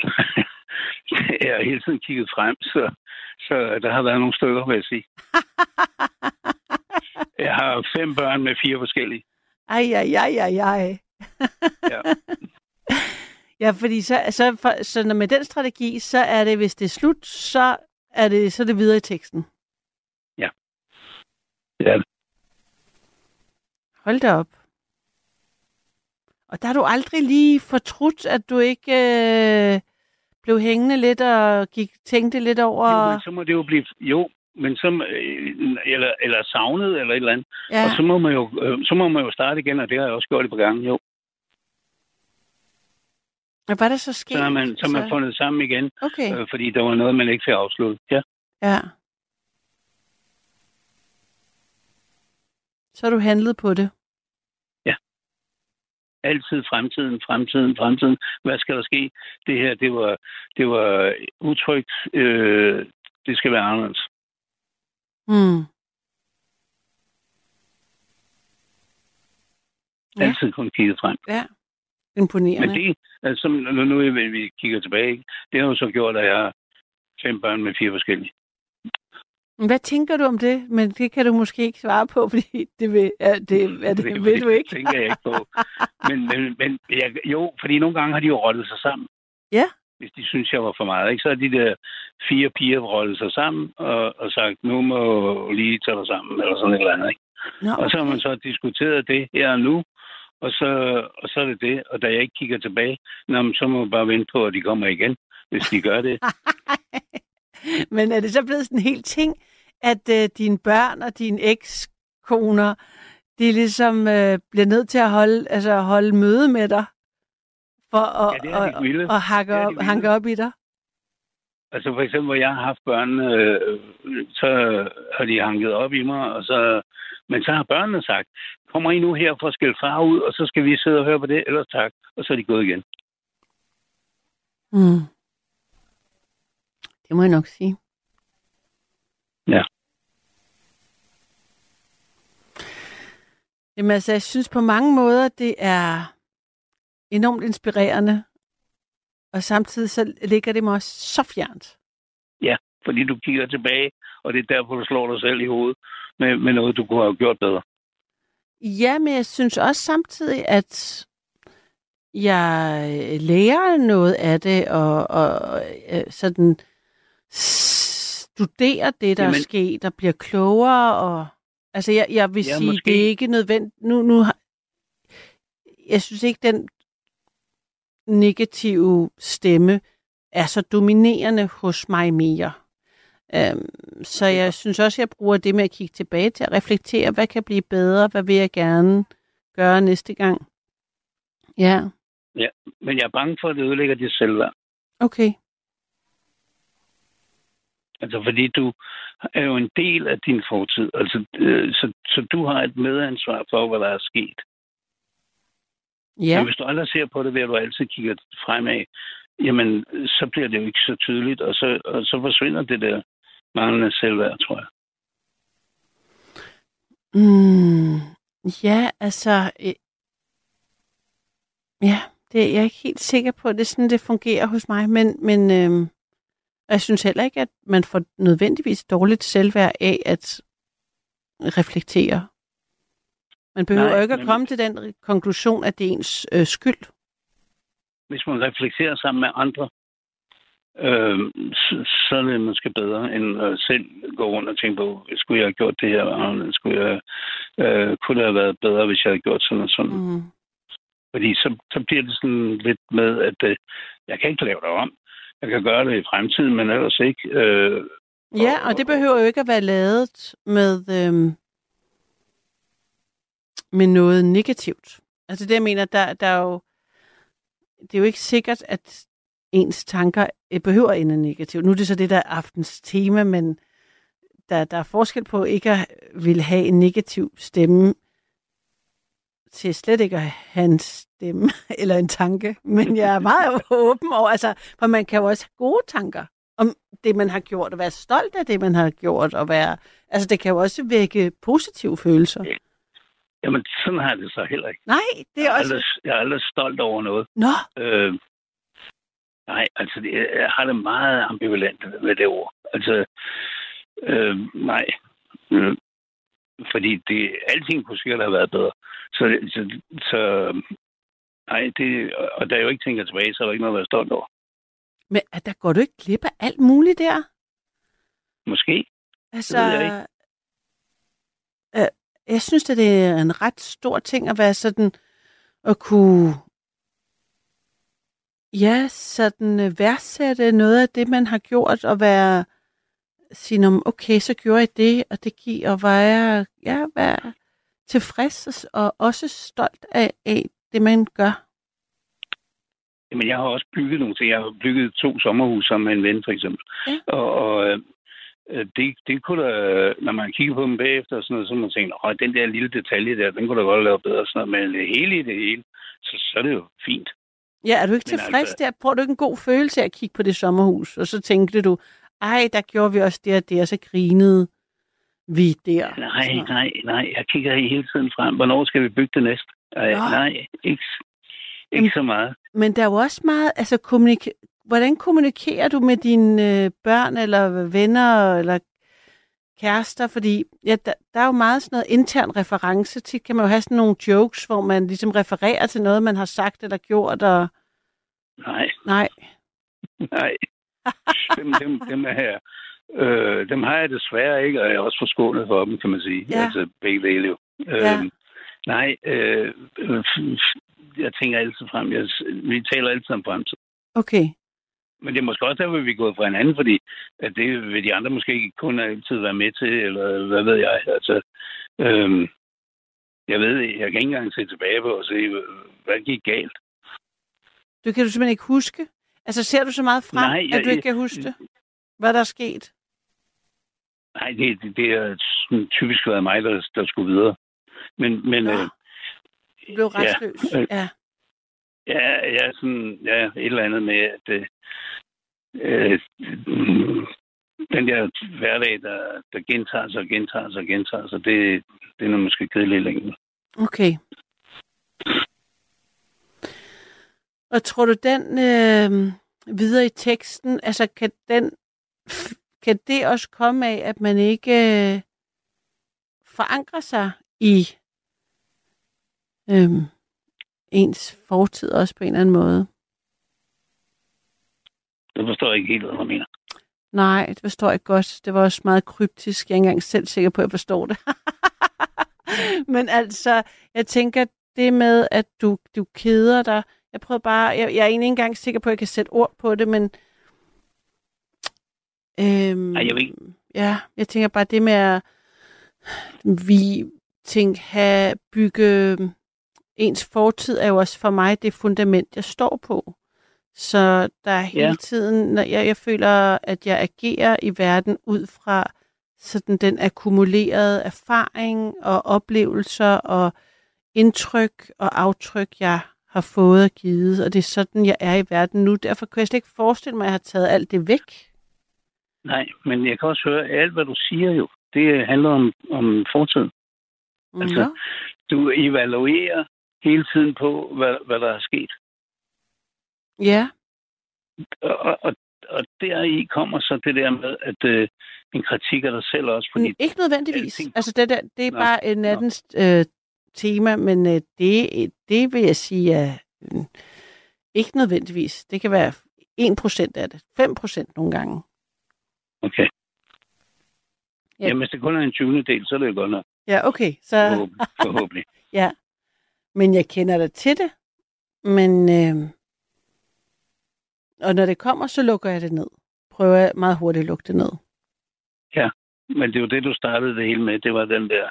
jeg har hele tiden kigget frem, så, så der har været nogle stykker, vil jeg sige. Jeg har fem børn med fire forskellige. Ej, ej, ej, ej, ej. Ja. Ja, fordi så, så, for, så når med den strategi, så er det, hvis det er slut, så er det, så er det videre i teksten. Er det. Hold da op. Og der har du aldrig lige fortrudt, at du ikke øh, blev hængende lidt og gik, tænkte lidt over... Jo, men så må det jo blive... Jo, men så, øh, eller, eller savnet, eller et eller andet. ja. Og så må, man jo, øh, så må man jo starte igen, og det har jeg også gjort et par gange, jo. Og hvad er der så sket? Så har man, så har man fundet sammen igen, Okay, øh, fordi der var noget, man ikke fik afsluttet. Ja. ja. Så har du handlet på det. Altid fremtiden, fremtiden, fremtiden. Hvad skal der ske? Det her, det var, det var utrygt. Øh, det skal være anderledes. Mm. Ja. Altid kun kigge frem. Ja, imponerende. Men det, altså, nu, nu er vi, kigger tilbage, ikke? det har jo så gjort, at jeg har fem børn med fire forskellige. Hvad tænker du om det? Men det kan du måske ikke svare på, fordi det, vil, er, det, er det, Det- ved du ikke. Det tænker jeg ikke på. Men, men, men jeg, jo, fordi nogle gange har de jo rottet sig sammen. Ja. Hvis de synes, jeg var for meget. Ikke? Så har de der fire piger rottet sig sammen og, og sagt, nu må lige tage dig sammen, eller sådan et eller andet. Ikke? Nå, Og så har man så diskuteret det her og nu, og så, og så er det det. Og da jeg ikke kigger tilbage, nå, men så må man bare vente på, at de kommer igen, hvis de gør det. Men er det så blevet sådan en helt ting, at øh, dine børn og dine ekskoner, de ligesom øh, bliver nødt til at holde, altså, holde møde med dig? For at, Ja, det de og, villet. og hakke, de op, villet. hanke op i dig? Altså for eksempel, hvor jeg har haft børn, øh, så har de hanket op i mig, og så, men så har børnene sagt, kommer I nu her for at skælde far ud, og så skal vi sidde og høre på det, ellers tak. Og så er de gået igen. Mm. Det må jeg nok sige. Ja. Jamen altså, jeg synes på mange måder, det er enormt inspirerende, og samtidig så ligger det mig også så fjernt. Ja. Fordi du kigger tilbage, og det er derfor, du slår dig selv i hovedet med, med noget, du kunne have gjort bedre. Ja, men jeg synes også samtidig, at jeg lærer noget af det, og, og øh, sådan studerer det, der Jamen, er sket, og bliver klogere. Og, altså, jeg, jeg vil ja, sige, måske. det er ikke nødvendigt. Nu, nu har, jeg synes ikke, den negative stemme er så dominerende hos mig mere. Øhm, så jeg synes også, jeg bruger det med at kigge tilbage til at reflektere, hvad kan blive bedre, hvad vil jeg gerne gøre næste gang. Ja. Ja, men jeg er bange for, at det ødelægger dit selvværd. Okay. Altså, fordi du er jo en del af din fortid. Altså, øh, så, så du har et medansvar for, hvad der er sket. Ja. Men hvis du aldrig ser på det, ved at du altid kigger fremad, jamen, så bliver det jo ikke så tydeligt, og så, og så forsvinder det der manglende selvværd, tror jeg. Mm, ja, altså... Øh, ja, det er jeg ikke helt sikker på, at det er sådan, det fungerer hos mig, men, men øh, jeg synes heller ikke, at man får nødvendigvis dårligt selvværd af at reflektere. Man behøver Nej, ikke at komme til den konklusion, at det er ens øh, skyld. Hvis man reflekterer sammen med andre, øh, så, så er det måske bedre, end at selv gå rundt og tænke på, skulle jeg have gjort det her, og skulle jeg, øh, kunne det have været bedre, hvis jeg havde gjort sådan og sådan. Mm. Fordi så, så bliver det sådan lidt med, at øh, jeg kan ikke lave det om. Jeg kan gøre det i fremtiden, men ellers ikke. Øh, ja, og, og det behøver jo ikke at være lavet med, øh, med noget negativt. Altså det, jeg mener, der, der er jo, det er jo ikke sikkert, at ens tanker øh, behøver ende negativt. Nu er det så det, der er aftens tema, men der, der er forskel på ikke at vil have en negativ stemme, til slet ikke at have en stemme eller en tanke. Men jeg er meget åben over, altså, for man kan jo også have gode tanker om det, man har gjort, og være stolt af det, man har gjort, og være, altså det kan jo også vække positive følelser. Jamen, sådan har det så heller ikke. Nej, det er jeg er også... Aldrig, jeg er aldrig stolt over noget. Nå. Øh, nej, altså, det, jeg har det meget ambivalent med det ord. Altså, øh, nej. Øh, fordi det, alting kunne sikkert have været bedre. Så, så, så nej, det, og da jeg jo ikke tænker tilbage, så er der ikke noget at være stolt over. Men der går du ikke glip af alt muligt der? Måske. Altså, det jeg, ikke. Øh, jeg synes, at det er en ret stor ting at være sådan, at kunne ja, sådan øh, værdsætte noget af det, man har gjort, og være sige, okay, så gjorde jeg det, og det giver, og være, ja, være tilfreds og også stolt af, af det, man gør. Jamen, jeg har også bygget nogle ting. Jeg har bygget to sommerhus sammen med en ven, for eksempel. Ja. Og, og øh, det, det kunne da, når man kigger på dem bagefter, og sådan noget, så man tænker, at den der lille detalje der, den kunne da godt lave bedre. Sådan noget. Men det hele i det hele, så, så er det jo fint. Ja, er du ikke Men tilfreds altså, der? Prøver du ikke en god følelse af at kigge på det sommerhus? Og så tænkte du, ej, der gjorde vi også det og det, og så grinede vi der. Nej, nej, nej. Jeg kigger hele tiden frem. Hvornår skal vi bygge det næste? Ej, nej, ikke, ikke Jamen, så meget. Men der er jo også meget, altså kommunik- hvordan kommunikerer du med dine øh, børn eller venner eller kærester? Fordi ja, der, der er jo meget sådan noget intern reference. Tit kan man jo have sådan nogle jokes, hvor man ligesom refererer til noget, man har sagt eller gjort. Og... Nej. Nej. Nej. dem, dem, dem er her. Øh, dem har jeg desværre ikke, og jeg er også forskånet for dem, kan man sige. Ja. Altså begge dele jo. Ja. Øh, nej, øh, jeg tænker altid frem. Jeg, vi taler altid om fremtid. Okay. Men det er måske også derfor, vi er gået fra hinanden, fordi at det vil de andre måske ikke kun altid være med til, eller hvad ved jeg. Altså, øh, jeg ved, jeg kan ikke engang se tilbage på og se, hvad gik galt. Du kan du simpelthen ikke huske? Altså, ser du så meget frem, Nej, jeg, at du ikke kan huske det? Hvad der er sket? Nej, det, det, det er typisk været mig, der, der skulle videre. Men, men, ja. øh, du blev restløs, ja. Øh, ja. Ja, ja, sådan, ja, et eller andet med, at øh, øh, den der hverdag, der, der gentager sig og gentager sig og gentager sig, det, det er noget måske kedeligt længe. Okay. Og tror du, den øh, videre i teksten, altså kan den kan det også komme af, at man ikke øh, forankrer sig i øh, ens fortid også på en eller anden måde? Det forstår jeg ikke helt, hvad du mener. Nej, det forstår jeg godt. Det var også meget kryptisk. Jeg er ikke engang selv sikker på, at jeg forstår det. Men altså, jeg tænker, det med, at du, du keder dig. Jeg prøver bare, jeg, jeg er egentlig ikke engang sikker på, at jeg kan sætte ord på det, men... Øhm, Ej, jeg ved. Ja, jeg tænker bare det med at vi tænk, have bygge ens fortid er jo også for mig det fundament, jeg står på. Så der er hele Ja. tiden, når jeg, jeg føler, at jeg agerer i verden ud fra sådan den akkumulerede erfaring og oplevelser og indtryk og aftryk, jeg har fået og givet, og det er sådan, jeg er i verden nu. Derfor kan jeg slet ikke forestille mig, at jeg har taget alt det væk. Nej, men jeg kan også høre, at alt, hvad du siger jo, det handler om, om fortiden. Altså. Du evaluerer hele tiden på, hvad, hvad der er sket. Ja, Og, og, og, deri kommer så det der med, at øh, en kritik af dig selv også, fordi Mm, ikke nødvendigvis. alting- Altså, det, der, det er Nå, bare en nattens øh, tema, men øh, det, det vil jeg sige er øh, ikke nødvendigvis. Det kan være 1% af det, 5% nogle gange. okay. Ja. Ja. Jamen, hvis det kun er en 20. del, så er det jo godt nok. Ja, okay. Så, Forhåbentlig. forhåbentlig. ja. Men jeg kender dig til det. Men, øh, og når det kommer, så lukker jeg det ned. Prøver jeg meget hurtigt at lukke det ned. Men det er jo det, du startede det hele med. Det var den der...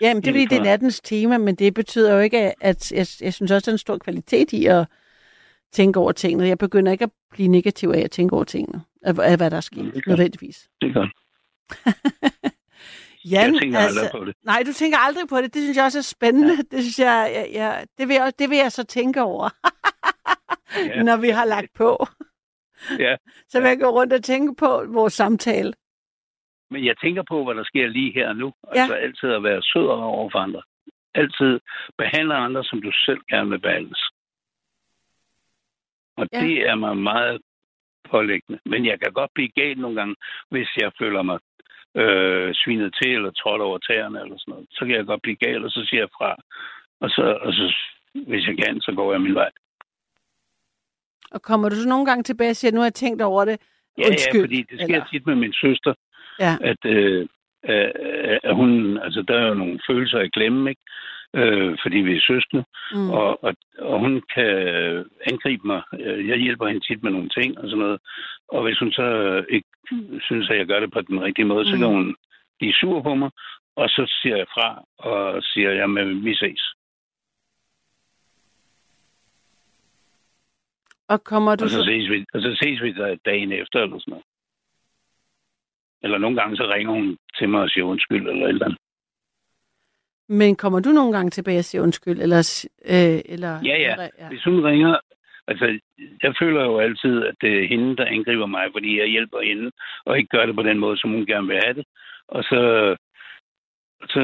Jamen, det er fordi, det er nattens tema, men det betyder jo ikke, at jeg, jeg synes også, der er en stor kvalitet i at tænke over tingene. Jeg begynder ikke at blive negativ af at tænke over tingene, af, af hvad der er sket, nødvendigvis. Det er godt. Jan, jeg tænker altså... aldrig på det. Nej, du tænker aldrig på det. Det synes jeg også er spændende. Ja. Det synes jeg, jeg, jeg det, vil jeg, det vil jeg så tænke over, Ja. når vi har lagt på. Ja. Så vil jeg gå rundt og tænke på vores samtale. Men jeg tænker på, hvad der sker lige her og nu. Ja. Altså altid at være sød over for andre. Altid behandle andre, som du selv gerne vil behandles. Og Ja. ja. det er mig meget pålæggende. Men jeg kan godt blive gal nogle gange, hvis jeg føler mig øh, svinet til eller trådt over tæerne eller sådan noget. Så kan jeg godt blive gal, og så siger jeg fra. Og så, og så hvis jeg kan, så går jeg min vej. Og kommer du så nogle gange tilbage og siger, nu har jeg tænkt over det. Ja, Undskyld. ja, fordi det sker eller- tit med min søster, Ja. at, øh, øh, at hun, altså der er jo nogle følelser i klemme, ikke? Øh, fordi vi er søskende, Mm. og, og, og hun kan angribe mig. Øh, Jeg hjælper hende tit med nogle ting og sådan noget. Og hvis hun så ikke synes, at jeg gør det på den rigtige måde, mm. så kan hun blive sur på mig, og så siger jeg fra og siger, jamen vi ses. Og kommer du Og så ses vi, og så ses vi der dagen efter eller sådan noget. Eller nogle gange så ringer hun til mig og siger undskyld eller et eller andet. Men kommer du nogle gange tilbage og siger undskyld? Eller, øh, eller, Ja, ja. ja. Hvis hun ringer, altså jeg føler jo altid, at det er hende, der angriber mig, fordi jeg hjælper hende, og ikke gør det på den måde, som hun gerne vil have det. Og så, så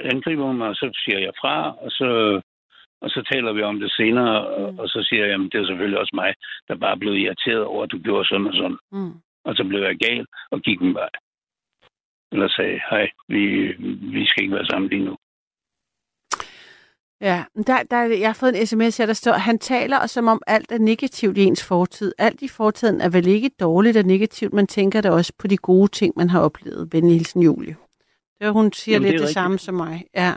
angriber hun mig, og så siger jeg fra, og så, og så taler vi om det senere, og, Mm. og så siger jeg, at det er selvfølgelig også mig, der bare blev irriteret over, at du gjorde sådan og sådan. Mm. Og så blev jeg gal og gik min vej. Eller sagde, hej, vi, vi skal ikke være sammen lige nu. Ja, der, der, jeg har fået en sms her, der står, han taler som om alt er negativt i ens fortid. Alt i fortiden er vel ikke dårligt og negativt, man tænker da også på de gode ting, man har oplevet. Venlig hilsen Julie. Det hun siger Jamen, lidt det det, samme som mig. Ja.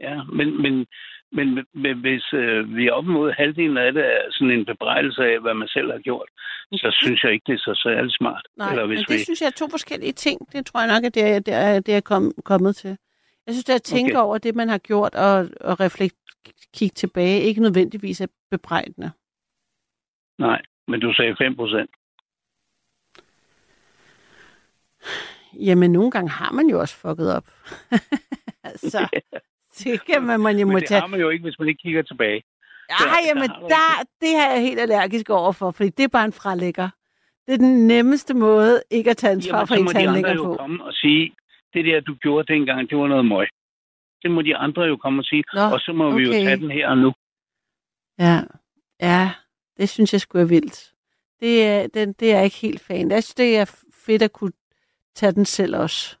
Ja, men, men, men, men hvis øh, vi er op mod halvdelen af det er sådan en bebrejdelse af, hvad man selv har gjort, så synes jeg ikke, det er så særlig smart. Nej, Eller men hvis det vi... synes jeg er to forskellige ting. Det tror jeg nok, at det er, det er, det er kom, kommet til. Jeg synes, det er at tænke Okay. over det, man har gjort, og, og reflekt, kigge tilbage, ikke nødvendigvis er bebrejdende. Nej, men du sagde 5 procent. Jamen, nogle gange har man jo også fucket op. så det kan man, man jo må Men det tage. har man jo ikke, hvis man ikke kigger tilbage. Ej, der jamen, der, det er jeg helt allergisk over for, fordi det er bare en fralægger. Det er den nemmeste måde ikke at tage ansvar Jamen, for så må ens de andre handlinger jo på. komme og sige, det der, du gjorde dengang, det var noget møg. Det må de andre jo komme og sige, Nå, og så må vi jo okay. tage den her og nu. Ja, ja, det synes jeg skulle er vildt. Det er, det, det er jeg ikke helt fan. Jeg synes, det er fedt at kunne tage den selv også.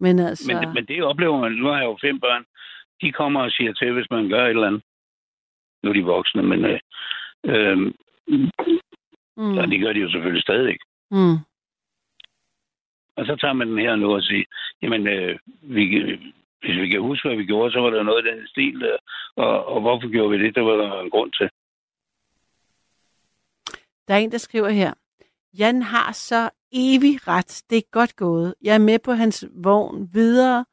Men altså... Men, men det oplever man. Nu har jeg jo fem børn. De kommer og siger til, hvis man gør et eller andet. Nu er de voksne, men øh, øh, mm. så det gør de jo selvfølgelig stadig. Mm. Og så tager man den her nu og siger, jamen, øh, vi, hvis vi kan huske, hvad vi gjorde, så var der noget af den stil der. Og, og hvorfor gjorde vi det? Der var der en grund til. Der er en, der skriver her. Jan har så evig ret. Det er godt gået. Jeg er med på hans vogn videre.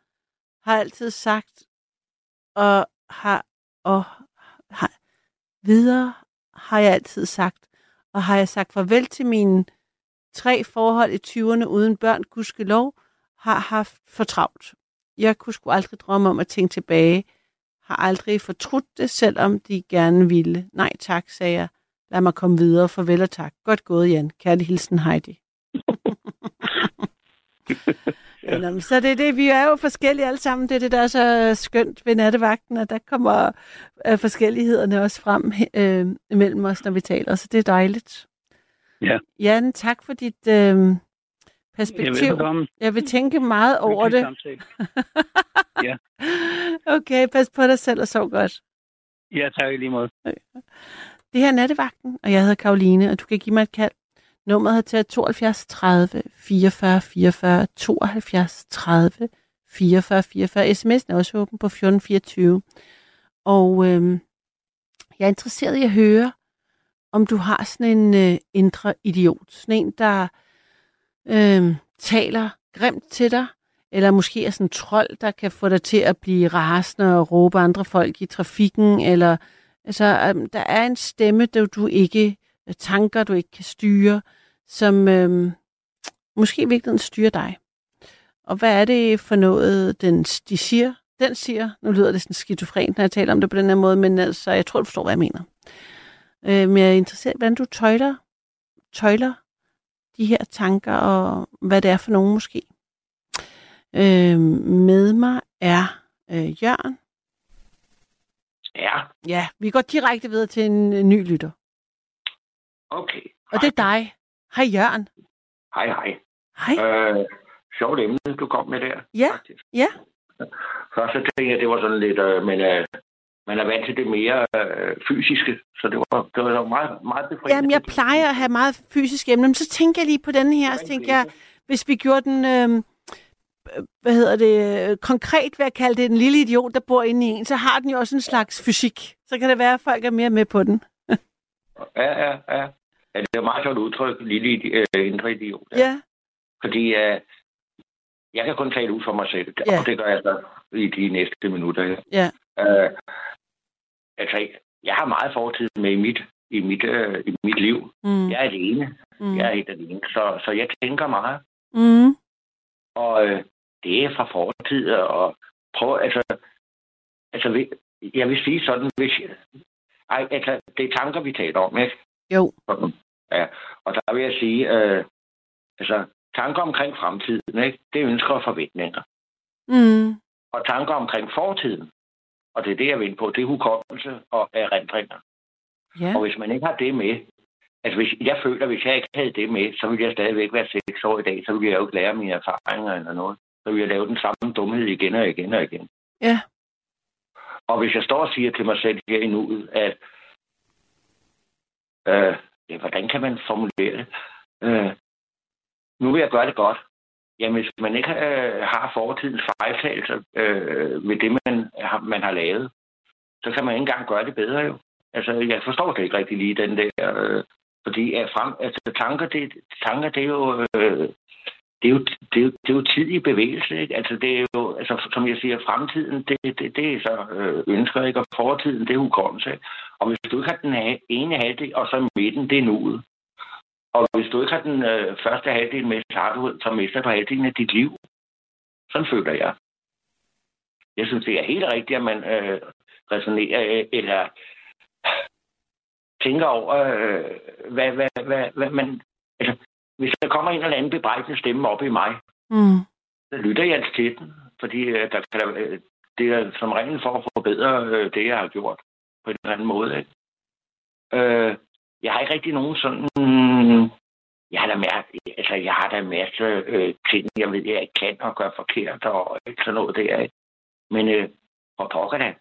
Har altid sagt og har og har, videre har jeg altid sagt. Og har jeg sagt farvel til mine tre forhold i 20'erne uden børn, gudskelov, har haft for travlt. Jeg kunne sgu aldrig drømme om at tænke tilbage. Har aldrig fortrudt det, selvom de gerne ville. Nej tak, sagde jeg. Lad mig komme videre. Farvel og tak. Godt gået, Jan. Kærlig hilsen, Heidi. ja. Nå, så det er det. Vi er jo forskellige alle sammen. Det er det, der er så skønt ved nattevagten, at der kommer øh, forskellighederne også frem øh, mellem os, når vi taler. Så det er dejligt. Ja. Jan, tak for dit øh, perspektiv. Ja, jeg vil tænke meget over det. ja. Okay, pas på dig selv og sov godt. Ja, tak i lige måde. Det her er nattevagten, og jeg hedder Karoline, og du kan give mig et kald. Nummeret er til 72 30 44 44 72 30 44 44. SMS'en er også åben på 1424. Og øh, jeg er interesseret i at høre, om du har sådan en øh, indre idiot. Sådan en, der øh, taler grimt til dig, eller måske er sådan en trold, der kan få dig til at blive rasende og råbe andre folk i trafikken, eller altså, øh, der er en stemme, der du ikke, øh, tanker, du ikke kan styre, som øh, måske i virkeligheden styrer dig. Og hvad er det for noget, den, de siger? Den siger, nu lyder det sådan skizofrent, når jeg taler om det på den her måde, men altså, jeg tror, du forstår, hvad jeg mener. Øh, men jeg er interesseret hvordan du tøjler, tøjler de her tanker, og hvad det er for nogen måske. Øh, med mig er øh, Jørgen. Ja. Ja, vi går direkte videre til en, ny lytter. Okay. Og det er dig. Hej Jørgen. Hej, hej. Hej. Øh, sjovt emne, du kom med der. Ja, faktisk. ja. Først så tænkte jeg, det var sådan lidt, øh, men øh, man er vant til det mere øh, fysiske, så det var, det var meget, meget befriende. Jamen, jeg plejer at have meget fysisk emne, men så tænker jeg lige på den her, så tænker jeg, hvis vi gjorde den, øh, hvad hedder det, konkret ved at kalde det en lille idiot, der bor inde i en, så har den jo også en slags fysik. Så kan det være, at folk er mere med på den. ja, ja, ja. Ja, det er meget sjovt udtryk, lille øh, indre idiot. Ja. ja. Fordi øh, jeg kan kun tale ud for mig selv, Ja. og det gør jeg så i de næste minutter. her. Ja. Øh, altså, jeg har meget fortid med i mit, i mit, øh, i mit liv. Mm. Jeg er alene. Mm. Jeg er helt alene. Så, så jeg tænker meget. Mm. Og øh, det er fra fortid, og prøv, altså, altså, jeg vil sige sådan, hvis, ej, altså, det er tanker, vi taler om, ikke? Jo. Ja, og der vil jeg sige, øh, altså, tanker omkring fremtiden, ikke? Det er ønsker og forventninger. Mm. Og tanker omkring fortiden, og det er det, jeg vil på, det er hukommelse og erindringer. Ja. Og hvis man ikke har det med, altså hvis, jeg føler, at hvis jeg ikke havde det med, så ville jeg stadigvæk være seks år i dag, så ville jeg jo ikke lære mine erfaringer eller noget. Så ville jeg lave den samme dumhed igen og igen og igen. Ja. Og hvis jeg står og siger til mig selv her i nuet, at øh, ja, hvordan kan man formulere det? Øh, nu vil jeg gøre det godt. Jamen, hvis man ikke øh, har fortidens fejltagelser øh, ved det, man har, man har lavet, så kan man ikke engang gøre det bedre jo. Altså, jeg forstår det ikke rigtig lige, den der... Øh, fordi at frem, altså, tanker, det, tanker, det er jo... Øh, det er, jo, det, er jo, det er jo tid i bevægelse, ikke? Altså, det er jo, altså, som jeg siger, fremtiden, det, det, det er så øh, ønsker, ikke? Og fortiden, det er hukommelse, ikke? Og hvis du ikke har den ene halvdel, og så midten, det er nuet. Og hvis du ikke har den øh, første halvdel med, så, har du, så mister du halvdelen af dit liv. Sådan føler jeg. Jeg synes, det er helt rigtigt, at man øh, resonerer øh, eller tænker over, øh, hvad, hvad, hvad, hvad man... Altså, hvis der kommer en eller anden bebrejdende stemme op i mig, Mm. så lytter jeg til den, fordi øh, der kan, øh, det er som regel for at forbedre øh, det, jeg har gjort på en eller anden måde. Ikke? Øh, jeg har ikke rigtig nogen sådan jeg har da mærke, altså, jeg har da en masse øh, ting, jeg ved, jeg ikke kan og gøre forkert og ikke sådan noget der. Ikke? Men øh, hvor pokker da?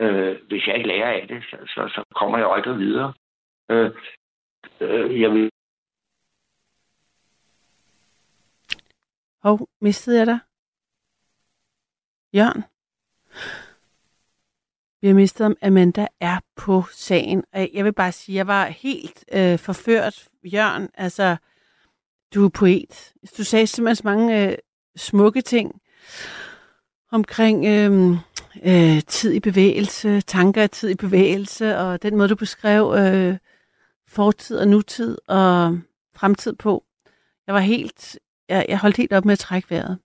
Øh, hvis jeg ikke lærer af det, så, så, så kommer jeg aldrig videre. Øh, øh, jeg vil... Hov, mistede jeg dig? Jørgen? Vi har mistet. Amanda er på sagen. Og Jeg vil bare sige, at jeg var helt øh, forført. Jørgen, altså, du er poet. Du sagde simpelthen så mange øh, smukke ting omkring øh, øh, tid i bevægelse, tanker af tid i bevægelse, og den måde, du beskrev øh, fortid og nutid og fremtid på. Jeg var helt, jeg, jeg holdt helt op med at trække vejret.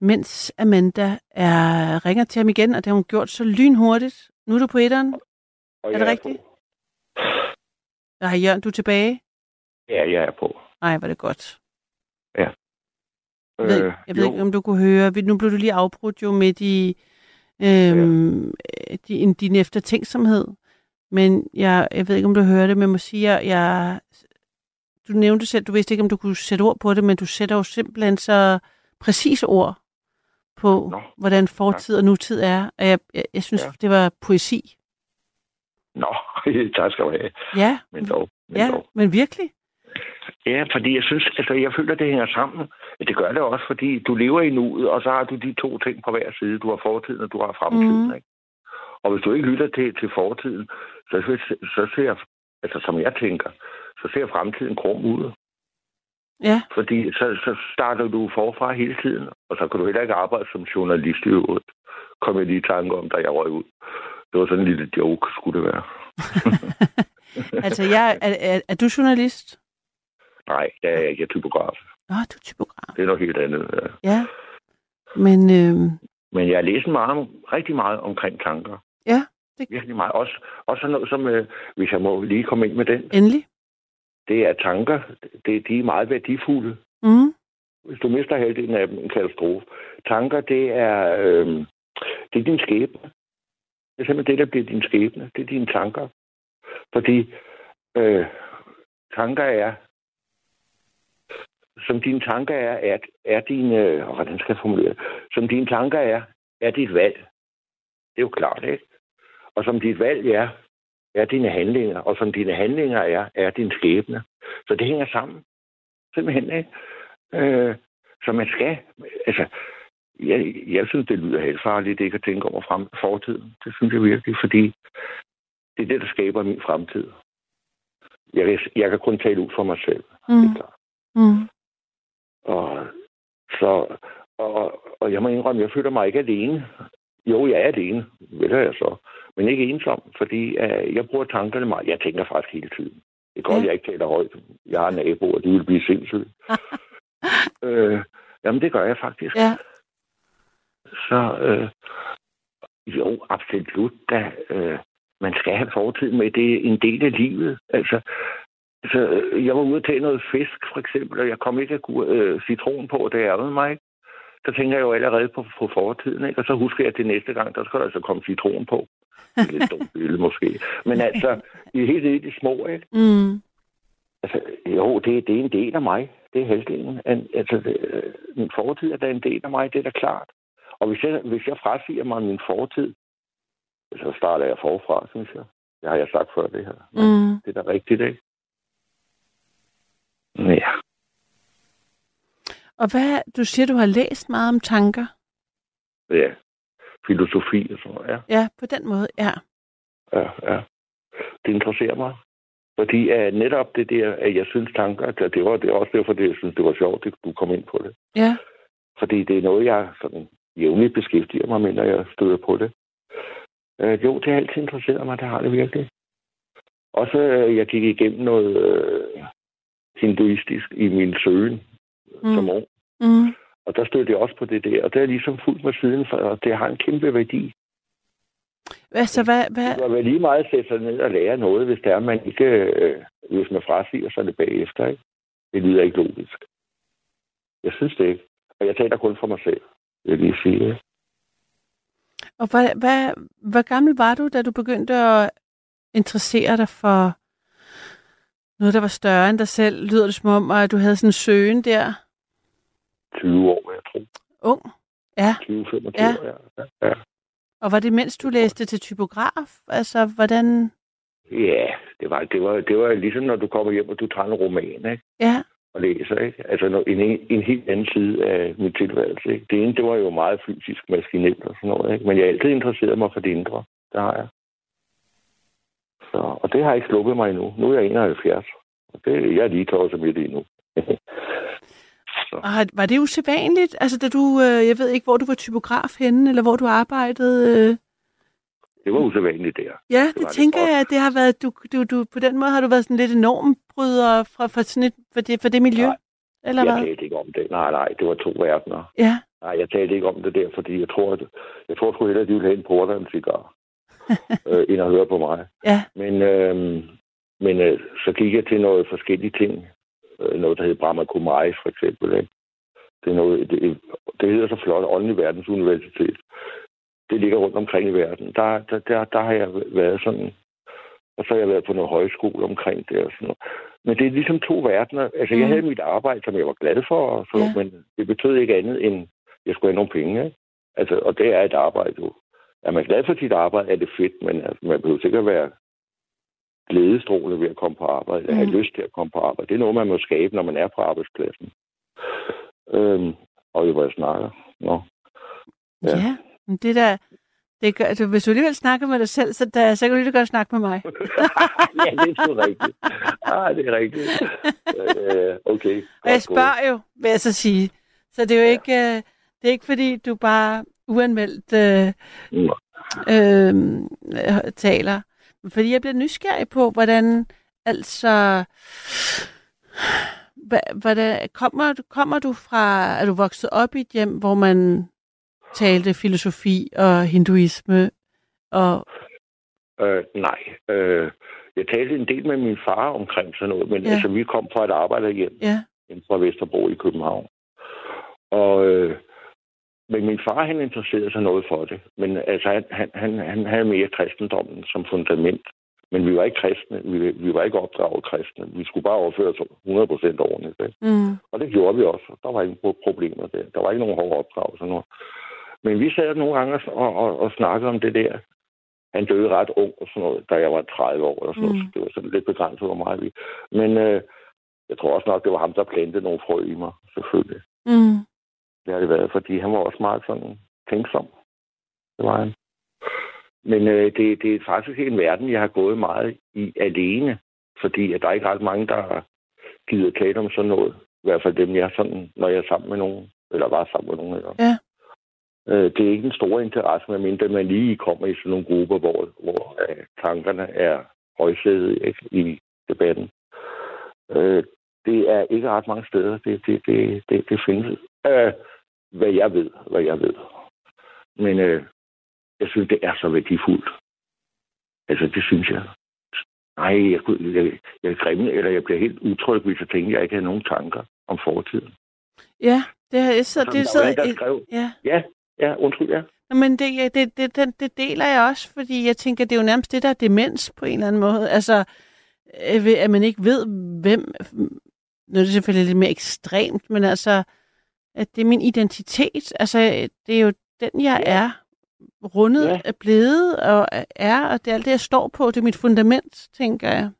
Mens Amanda er, ringer til ham igen, og det har hun gjort så lynhurtigt. Nu er du på etteren. Og Er det jeg rigtigt? På. Nej, Jørgen, du er tilbage. Ja, jeg er på. Nej, var det godt. Øh, Jeg ved, jeg ved jo, ikke, om du kunne høre. Nu blev du lige afbrudt jo med de, øhm, ja. din, din eftertænksomhed. Men jeg, jeg ved ikke, om du hører det, men jeg må sige, at jeg, du nævnte selv, du vidste ikke, om du kunne sætte ord på det, men du sætter jo simpelthen så præcis ord på, Nå, hvordan fortid og nutid er. Og jeg, jeg, jeg synes, Ja. det var poesi. Nå, tak skal du have. Ja, Men dog. Men ja dog. men virkelig. Ja, fordi jeg synes, altså jeg føler, det hænger sammen. Det gør det også, fordi du lever i nuet, og så har du de to ting på hver side. Du har fortiden, og du har fremtiden. Mhm. Ikke? Og hvis du ikke lytter til, til fortiden, så, så ser, altså som jeg tænker, så ser fremtiden krum ud. Ja, Fordi så, så starter du forfra hele tiden, og så kan du heller ikke arbejde som journalist i øvrigt. Kom jeg lige i tanke om, da jeg røg ud. Det var sådan en lille joke, skulle det være. altså jeg, er, er, er du journalist? Nej, jeg er ikke jeg er typograf. Nå, du er typograf. Det er noget helt andet. Ja. Ja, men øh, Men jeg har læst meget, rigtig meget omkring tanker. Ja, det- Virkelig meget. Også, også sådan noget som, øh, hvis jeg må lige komme ind med den, endelig. Det er tanker. Det, de er meget værdifulde. Mm. Hvis du mister halvdelen af dem, en katastrofe. Tanker, det er, øh, det er din skæbne. Det er simpelthen det, der bliver din skæbne. Det er dine tanker. Fordi øh, tanker er, som dine tanker er, er, er dine, øh, hvordan skal jeg formulere? Som dine tanker er, er dit valg. Det er jo klart, ikke? Og som dit valg er, er dine handlinger. Og som dine handlinger er, er din skæbne. Så det hænger sammen. Simpelthen, ikke? Øh, så man skal, altså, jeg, jeg synes, det lyder helt farligt, ikke at tænke over frem, fortiden. Det synes jeg virkelig, fordi det er det, der skaber min fremtid. Jeg kan, jeg kan kun tale ud for mig selv. Mm. Det er klart. Mm. Og, så, og, og jeg må indrømme, jeg føler mig ikke alene. Jo, jeg er alene, ved jeg så. Men ikke ensom, fordi uh, jeg bruger tankerne meget. Jeg tænker faktisk hele tiden. Det er godt, Ja. jeg ikke taler højt. Jeg har naboer, de vil blive sindssyge. øh, jamen, det gør jeg faktisk. Ja. Så øh, jo, absolut da. Øh, man skal have fortiden med. Det er en del af livet. Altså, så øh, jeg var ude tage noget fisk, for eksempel, og jeg kom ikke af øh, citron på, det ærgede mig ikke. Så tænker jeg jo allerede på, på fortiden, ikke? Og så husker jeg, at det næste gang, der skal der altså komme citron på. Det er lidt dumt billede måske. Men altså, i helt nede i de små, ikke? Mm. Altså, jo, det, det er en del af mig. Det er halvdelen. Altså, det, øh, min fortid er da en del af mig, det er da klart. Og hvis jeg, hvis jeg frasiger mig min fortid, så starter jeg forfra, synes jeg. Det har jeg sagt før, det her. Men Mm. Det er da rigtigt, ikke? Ja. Og hvad, du siger, du har læst meget om tanker. ja. Filosofi og sådan noget, ja. Ja, på den måde, ja. ja, ja. Det interesserer mig. Fordi uh, netop det der, at jeg synes tanker, at det var, det er også derfor, det, jeg synes, det var sjovt, at du kom ind på det. Ja. Fordi det er noget, jeg sådan jævnligt beskæftiger mig med, når jeg støder på det. Uh, jo, det har altid interesseret mig, det har det virkelig. Også uh, jeg gik igennem noget uh, hinduistisk i min søgen Mm. som ung. Mm. Og der stødte jeg også på det der, og det er ligesom fuldt med siden, for det har en kæmpe værdi. Altså, hvad, hvad, Det kan være lige meget at sætte sig ned og lære noget, hvis det er, man ikke, øh, hvis man frasiger sig det bagefter. Ikke? Det lyder ikke logisk. Jeg synes det ikke. Og jeg taler kun for mig selv, vil jeg lige sige. Ikke? og hvad, hvad, hvor gammel var du, da du begyndte at interessere dig for noget, der var større end dig selv? Lyder det som om, at du havde sådan en søgen der? 20 år, jeg tror. Ung? Ja. 20-25 Ja. år, ja. ja. Og var det mens du læste til typograf? Altså, hvordan... Ja, det var, det, var, det var ligesom, når du kommer hjem, og du tager en roman, ikke? Ja, og læser, ikke? Altså no- en, en helt anden side af min tilværelse, ikke? Det ene, det var jo meget fysisk maskinelt og sådan noget, ikke? Men jeg har altid interesseret mig for det indre. Det har jeg. Så, og det har ikke sluppet mig endnu. Nu er jeg 71. Og det, jeg er lige tosset midt i nu. Så. og var det usædvanligt? Altså, da du... Øh, jeg ved ikke, hvor du var typograf henne, eller hvor du arbejdede... Øh... Det var usædvanligt der. Ja, Det det, det det tænker godt. jeg, at det har været... Du, du, du, på den måde har du været sådan lidt enorm bryder fra, fra, sådan et, for, det, for det miljø, Nej, eller jeg hvad? talte ikke om det. Nej, nej, det var to verdener. Ja, Nej, jeg talte ikke om det der, fordi jeg tror, at, jeg tror sgu hellere, at de ville have en porter en cigar, øh, end at høre på mig. ja, Men, øh, men øh, så gik jeg til noget forskellige ting. Øh, noget, der hedder Brahma Kumaris, for eksempel. Ikke? Det, er noget, det, det hedder så flot, Åndelig Verdensuniversitet. Det ligger rundt omkring i verden. Der, der, der, der har jeg været sådan... Og så har jeg været på noget højskole omkring det og sådan noget. Men det er ligesom to verdener. Altså, mm. jeg havde mit arbejde, som jeg var glad for, og så, ja. men det betød ikke andet, end jeg skulle have nogle penge. Ikke? Altså, og det er et arbejde jo. Er man glad for sit arbejde, er det fedt, men altså, man behøver sikkert være glædestråle ved at komme på arbejde, eller have Mhm. lyst til at komme på arbejde. Det er noget, man må skabe, når man er på arbejdspladsen. Øhm, og det var jeg snakker. Nå. ja. Ja. Men det der... Det gør, altså, hvis du alligevel snakker med dig selv, så, der, så kan du lige godt snakke med mig. ja, det er sgu rigtigt. Ah, det er rigtigt. Øh, okay. Og jeg godt spørger jo, vil jeg så sige. Så det er jo Ja. ikke, øh, det er ikke fordi, du bare uanmeldt øh, øh, øh, taler. Fordi jeg bliver nysgerrig på, hvordan altså... Hvordan, kommer, du- kommer du fra, er du vokset op i et hjem, hvor man talte filosofi og hinduisme? Og, Øh, nej. Øh, jeg talte en del med min far omkring sådan noget, men Ja. altså, vi kom fra et arbejderhjem ja, fra Vesterbro i København. Og, øh, men min far, han interesserede sig noget for det. Men altså, han, han, han, havde mere kristendommen som fundament. Men vi var ikke kristne. Vi, vi var ikke opdraget kristne. Vi skulle bare opføre os 100% ordentligt. Ikke? mm, Og det gjorde vi også. Der var pro- problemer der. Der var ikke nogen hårde opdragelser. Noget. Men vi sad nogle gange og, og, og, snakkede om det der. Han døde ret ung, og sådan noget, da jeg var 30 år. Og sådan noget. Mm. Så det var sådan lidt begrænset, hvor meget vi... Men øh, jeg tror også nok, det var ham, der plantede nogle frø i mig, selvfølgelig. mm, Det har det været, fordi han var også meget sådan tænksom. Det var han. Men øh, det, det er faktisk en verden, jeg har gået meget i alene. Fordi at der er ikke ret mange, der gider tale om sådan noget. I hvert fald dem, jeg er sådan, når jeg er sammen med nogen. Eller var sammen med nogen. Eller. Ja. Øh, det er ikke en stor interesse, medmindre man lige kommer i sådan nogle grupper, hvor, hvor øh, tankerne er højsædet ikke, i debatten. Øh, det er ikke ret mange steder. Det, det, det, det, det findes. Øh, hvad jeg ved, hvad jeg ved. Men øh, jeg synes, det er så værdifuldt. Altså, det synes jeg. Nej, jeg, kunne- jeg, jeg er grimme, eller jeg bliver helt utryg, hvis jeg tænker, at jeg ikke har nogen tanker om fortiden. ja, det, har jeg så, det en, der skrev, Ja. ja, ja, undskyld, ja. Nå, Men det, det, det, det, det deler jeg også, fordi jeg tænker, det er jo nærmest det, der er demens på en eller anden måde. Altså, øh, at man ikke ved, hvem... Nu er det selvfølgelig lidt mere ekstremt, men altså, at det er min identitet. Altså, det er jo den, jeg Ja. er. Rundet Ja. er blevet og er, og det er alt det, jeg står på. Det er mit fundament, tænker jeg.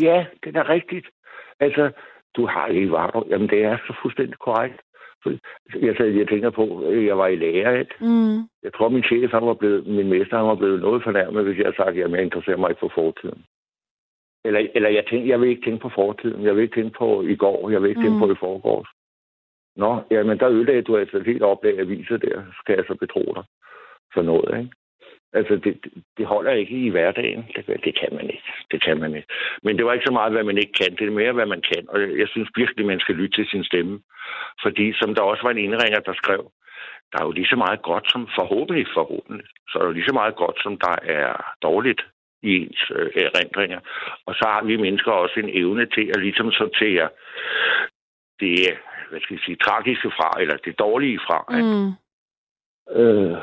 Ja, det er rigtigt. Altså, du har ikke var Jamen, det er så fuldstændig korrekt. Jeg, så- jeg tænker på, at jeg var i lærer, ikke? Mm. Jeg tror, min chef, han var blevet, min mester, han var blevet noget fornærmet, hvis jeg havde sagt, at jeg interesserer mig ikke for fortiden. Eller, eller jeg, tænkte, jeg vil ikke tænke på fortiden. Jeg vil ikke tænke på i går. Jeg vil ikke. Mm. tænke på i forgårs. Nå, jamen der ødelagde du altså et helt oplag af aviser der. skal jeg så betro dig for noget, ikke? Altså, det, det- det holder ikke i hverdagen. Det, det kan man ikke. Det kan man ikke. Men det var ikke så meget, hvad man ikke kan. Det er mere, hvad man kan. Og jeg, jeg synes virkelig, man skal lytte til sin stemme. Fordi, som der også var en indringer, der skrev, der er jo lige så meget godt som forhåbentlig, forhåbentlig. Så er der jo lige så meget godt, som der er dårligt i ens øh, erindringer. Og så har vi mennesker også en evne til at ligesom sortere det, hvad skal jeg sige, tragiske fra, eller det dårlige fra. Mm. Øh,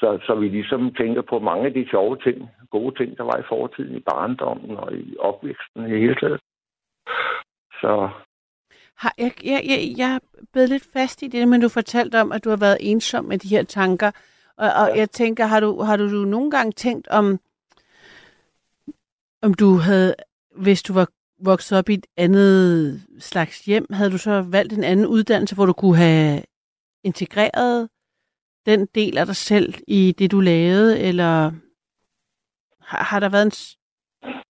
så, så vi ligesom tænker på mange af de sjove ting, gode ting, der var i fortiden, i barndommen og i opvæksten i hele taget. Så Har, jeg, jeg, jeg, jeg er blevet lidt fast i det, men du fortalte om, at du har været ensom med de her tanker. Og, og Ja. jeg tænker, har du, har du nogle gange tænkt om, om du havde, hvis du var vokset op i et andet slags hjem, havde du så valgt en anden uddannelse, hvor du kunne have integreret den del af dig selv i det, du lavede, eller har, har der været en...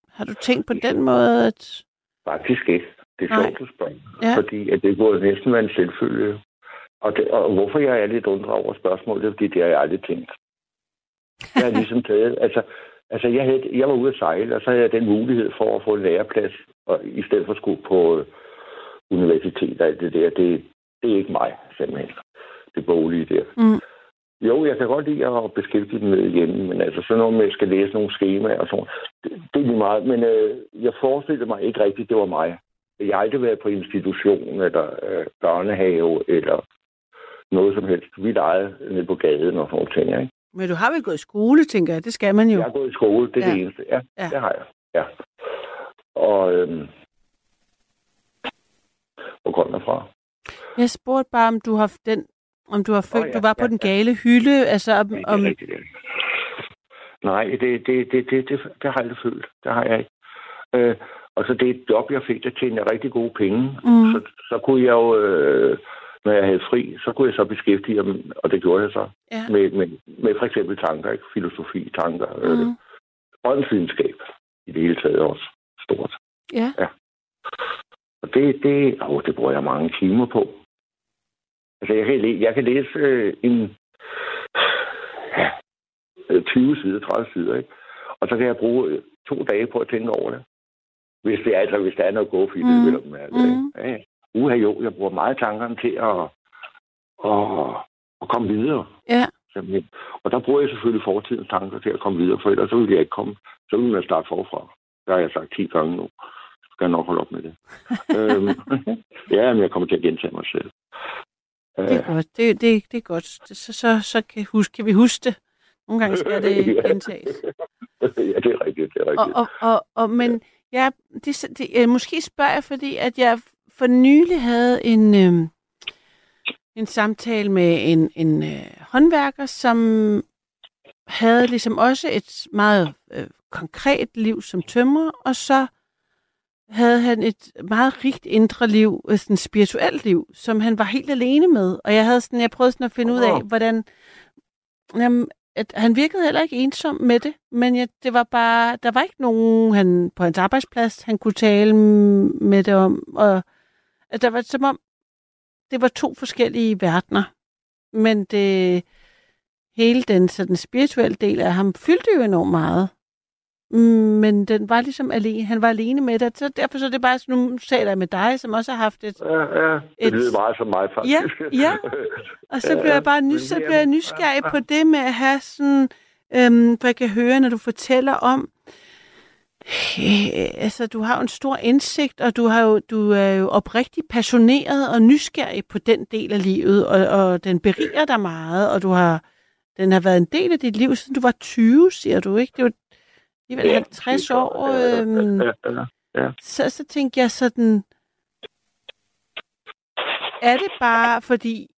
Har du tænkt på den måde, at... faktisk ikke. Det er Nej. sjovt, du spørger. Ja. Fordi at det burde næsten være en selvfølge. Og, det, og hvorfor jeg er lidt undret over spørgsmålet, det er, fordi det har jeg aldrig tænkt. Jeg har ligesom taget, altså, altså jeg, havde, jeg var ude at sejle, og så havde jeg den mulighed for at få en læreplads, og i stedet for at skulle på øh, universitet og alt det der. Det, det er ikke mig, simpelthen. Det boglige der. Mm. Jo, jeg kan godt lide at beskæftige dem med hjemme, men altså sådan noget med, at jeg skal læse nogle skemaer og sådan det, det er lige meget. Men øh, jeg forestillede mig ikke rigtigt, det var mig. Jeg har aldrig været på institution eller øh, børnehave eller noget som helst. Vi legede nede på gaden og sådan nogle ting, ikke? Men du har vel gået i skole, tænker jeg. Det skal man jo. Jeg har gået i skole, det er Ja. det eneste. Ja. ja, det har jeg. Ja. Og øhm, hvor kom jeg fra? Jeg spurgte bare, om du har den, om du har følt, ja, du var på ja, den ja. gale hylde, altså om, Nej, det om rigtigt. ja. Nej, det, det, det, det, det, det har jeg aldrig følt. Det har jeg ikke. Øh, og så det job, jeg fik, der tjente rigtig gode penge. Mm. Så, så kunne jeg jo, øh, når jeg havde fri, så kunne jeg så beskæftige mig, og det gjorde jeg så, ja. med, med, med for eksempel tanker, ikke? filosofi, tanker, øh, Mm. åndsvidenskab i det hele taget også stort. Ja. Og det, det, åh, det bruger jeg mange timer på. Altså, jeg kan, læ- jeg kan læse øh, en ja, øh, 20 sider, 30 sider, ikke? Og så kan jeg bruge øh, to dage på at tænke over det. Hvis det er, altså, hvis der er noget gå i det, Mm. vil jeg mærke. Mm. Ja, ja. Uha, jo, jeg bruger meget tankerne til at, at, at komme videre. Ja. Simpelthen. Og der bruger jeg selvfølgelig fortidens tanker til at komme videre, for ellers så vil jeg ikke komme. Så vil jeg starte forfra. Det har jeg sagt 10 gange nu. Så skal jeg nok holde op med det. øhm, ja, men jeg kommer til at gentage mig selv. Det er godt. Det, det, det er godt. Så, så, så kan, huske, kan vi huske det. Nogle gange skal det Ja. gentages. ja, det er rigtigt, det er Og, rigtigt. og, og, og, men ja, det, det, øh, måske spørger jeg, fordi at jeg for nylig havde en, øh, en samtale med en, en øh, håndværker, som havde ligesom også et meget øh, konkret liv som tømrer, og så havde han et meget rigt indre liv, et sådan spirituelt liv, som han var helt alene med. Og jeg havde sådan, jeg prøvede sådan at finde ud af, hvordan, jamen, at han virkede heller ikke ensom med det, men jeg, det var bare, der var ikke nogen han, på hans arbejdsplads, han kunne tale med det om, og at der var som om, det var to forskellige verdener. Men det, hele den sådan spirituelle del af ham fyldte jo enormt meget. Mm, Men den var ligesom alene, han var alene med det, så derfor så er det bare sådan, nu taler jeg med dig, som også har haft et, Ja, ja. Det et- lyder meget som mig, faktisk. ja. og så Ja, bliver jeg bare nys, så er- bliver jeg nysgerrig på det med at have sådan, øhm, for jeg kan høre, når du fortæller om, øh, altså du har jo en stor indsigt, og du, har jo, du er jo oprigtig passioneret og nysgerrig på den del af livet, og, og den beriger dig meget, og du har, den har været en del af dit liv, siden du var 20, siger du, ikke? Det jo alligevel 50 år. Øhm, Ja, ja. så, så tænkte jeg sådan, er det bare, fordi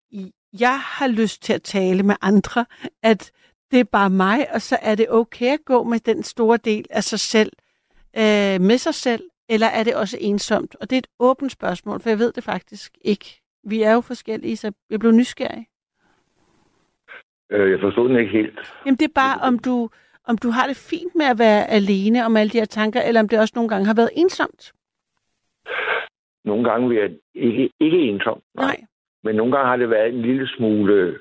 jeg har lyst til at tale med andre, at det er bare mig, og så er det okay at gå med den store del af sig selv, øh, med sig selv, eller er det også ensomt? Og det er et åbent spørgsmål, for jeg ved det faktisk ikke. Vi er jo forskellige, så jeg blev nysgerrig. Øh, Jeg forstod den ikke helt. Jamen det er bare, om du, om du har det fint med at være alene om alle de her tanker, eller om det også nogle gange har været ensomt. Nogle gange vil jeg ikke, ikke ensom. Nej. Nej. Men nogle gange har det været en lille smule,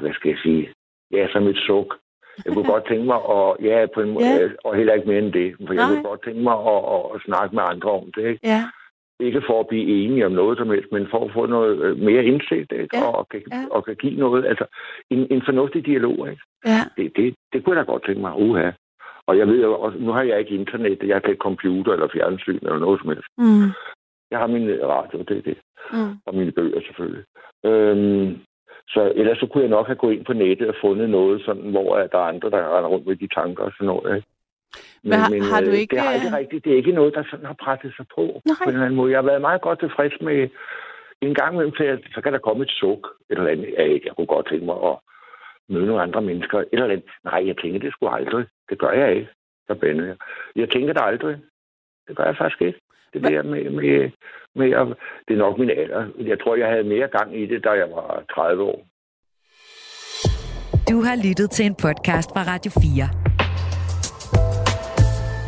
hvad skal jeg sige, ja, som et suk. Jeg kunne godt tænke mig, at, ja, på en Ja. og heller ikke mere end det, for jeg Nej. kunne godt tænke mig at, at, at snakke med andre om det. Ikke? Ja, ikke for at blive enige om noget som helst, men for at få noget øh, mere indsigt, ikke? Ja, Og, og, kan, ja. og kan give noget, altså en, en fornuftig dialog, ikke? ja, Det, det, det kunne jeg da godt tænke mig, uha. Og jeg ved jo også, nu har jeg ikke internet, jeg har ikke computer eller fjernsyn eller noget som helst. mm, Jeg har min radio, det er det, mm, og mine bøger selvfølgelig. Øhm, så ellers så kunne jeg nok have gået ind på nettet og fundet noget, sådan, hvor der er andre, der render rundt med de tanker og sådan noget. Ikke? Men, men har, har du øh, ikke... Det, har ikke rigtigt, det er ikke noget, der sådan har presset sig på. Nej. På en eller anden måde. Jeg har været meget godt tilfreds med... En gang imellem, så, så kan der komme et suk, et eller andet. Jeg, jeg kunne godt tænke mig at møde nogle andre mennesker. Et eller andet. Nej, jeg tænker det skulle aldrig. Det gør jeg ikke. Så bandede jeg. Jeg tænker det aldrig. Det gør jeg faktisk ikke. Det der med, med, med at, det er nok min alder. Jeg tror, jeg havde mere gang i det, da jeg var 30 år. Du har lyttet til en podcast fra Radio 4.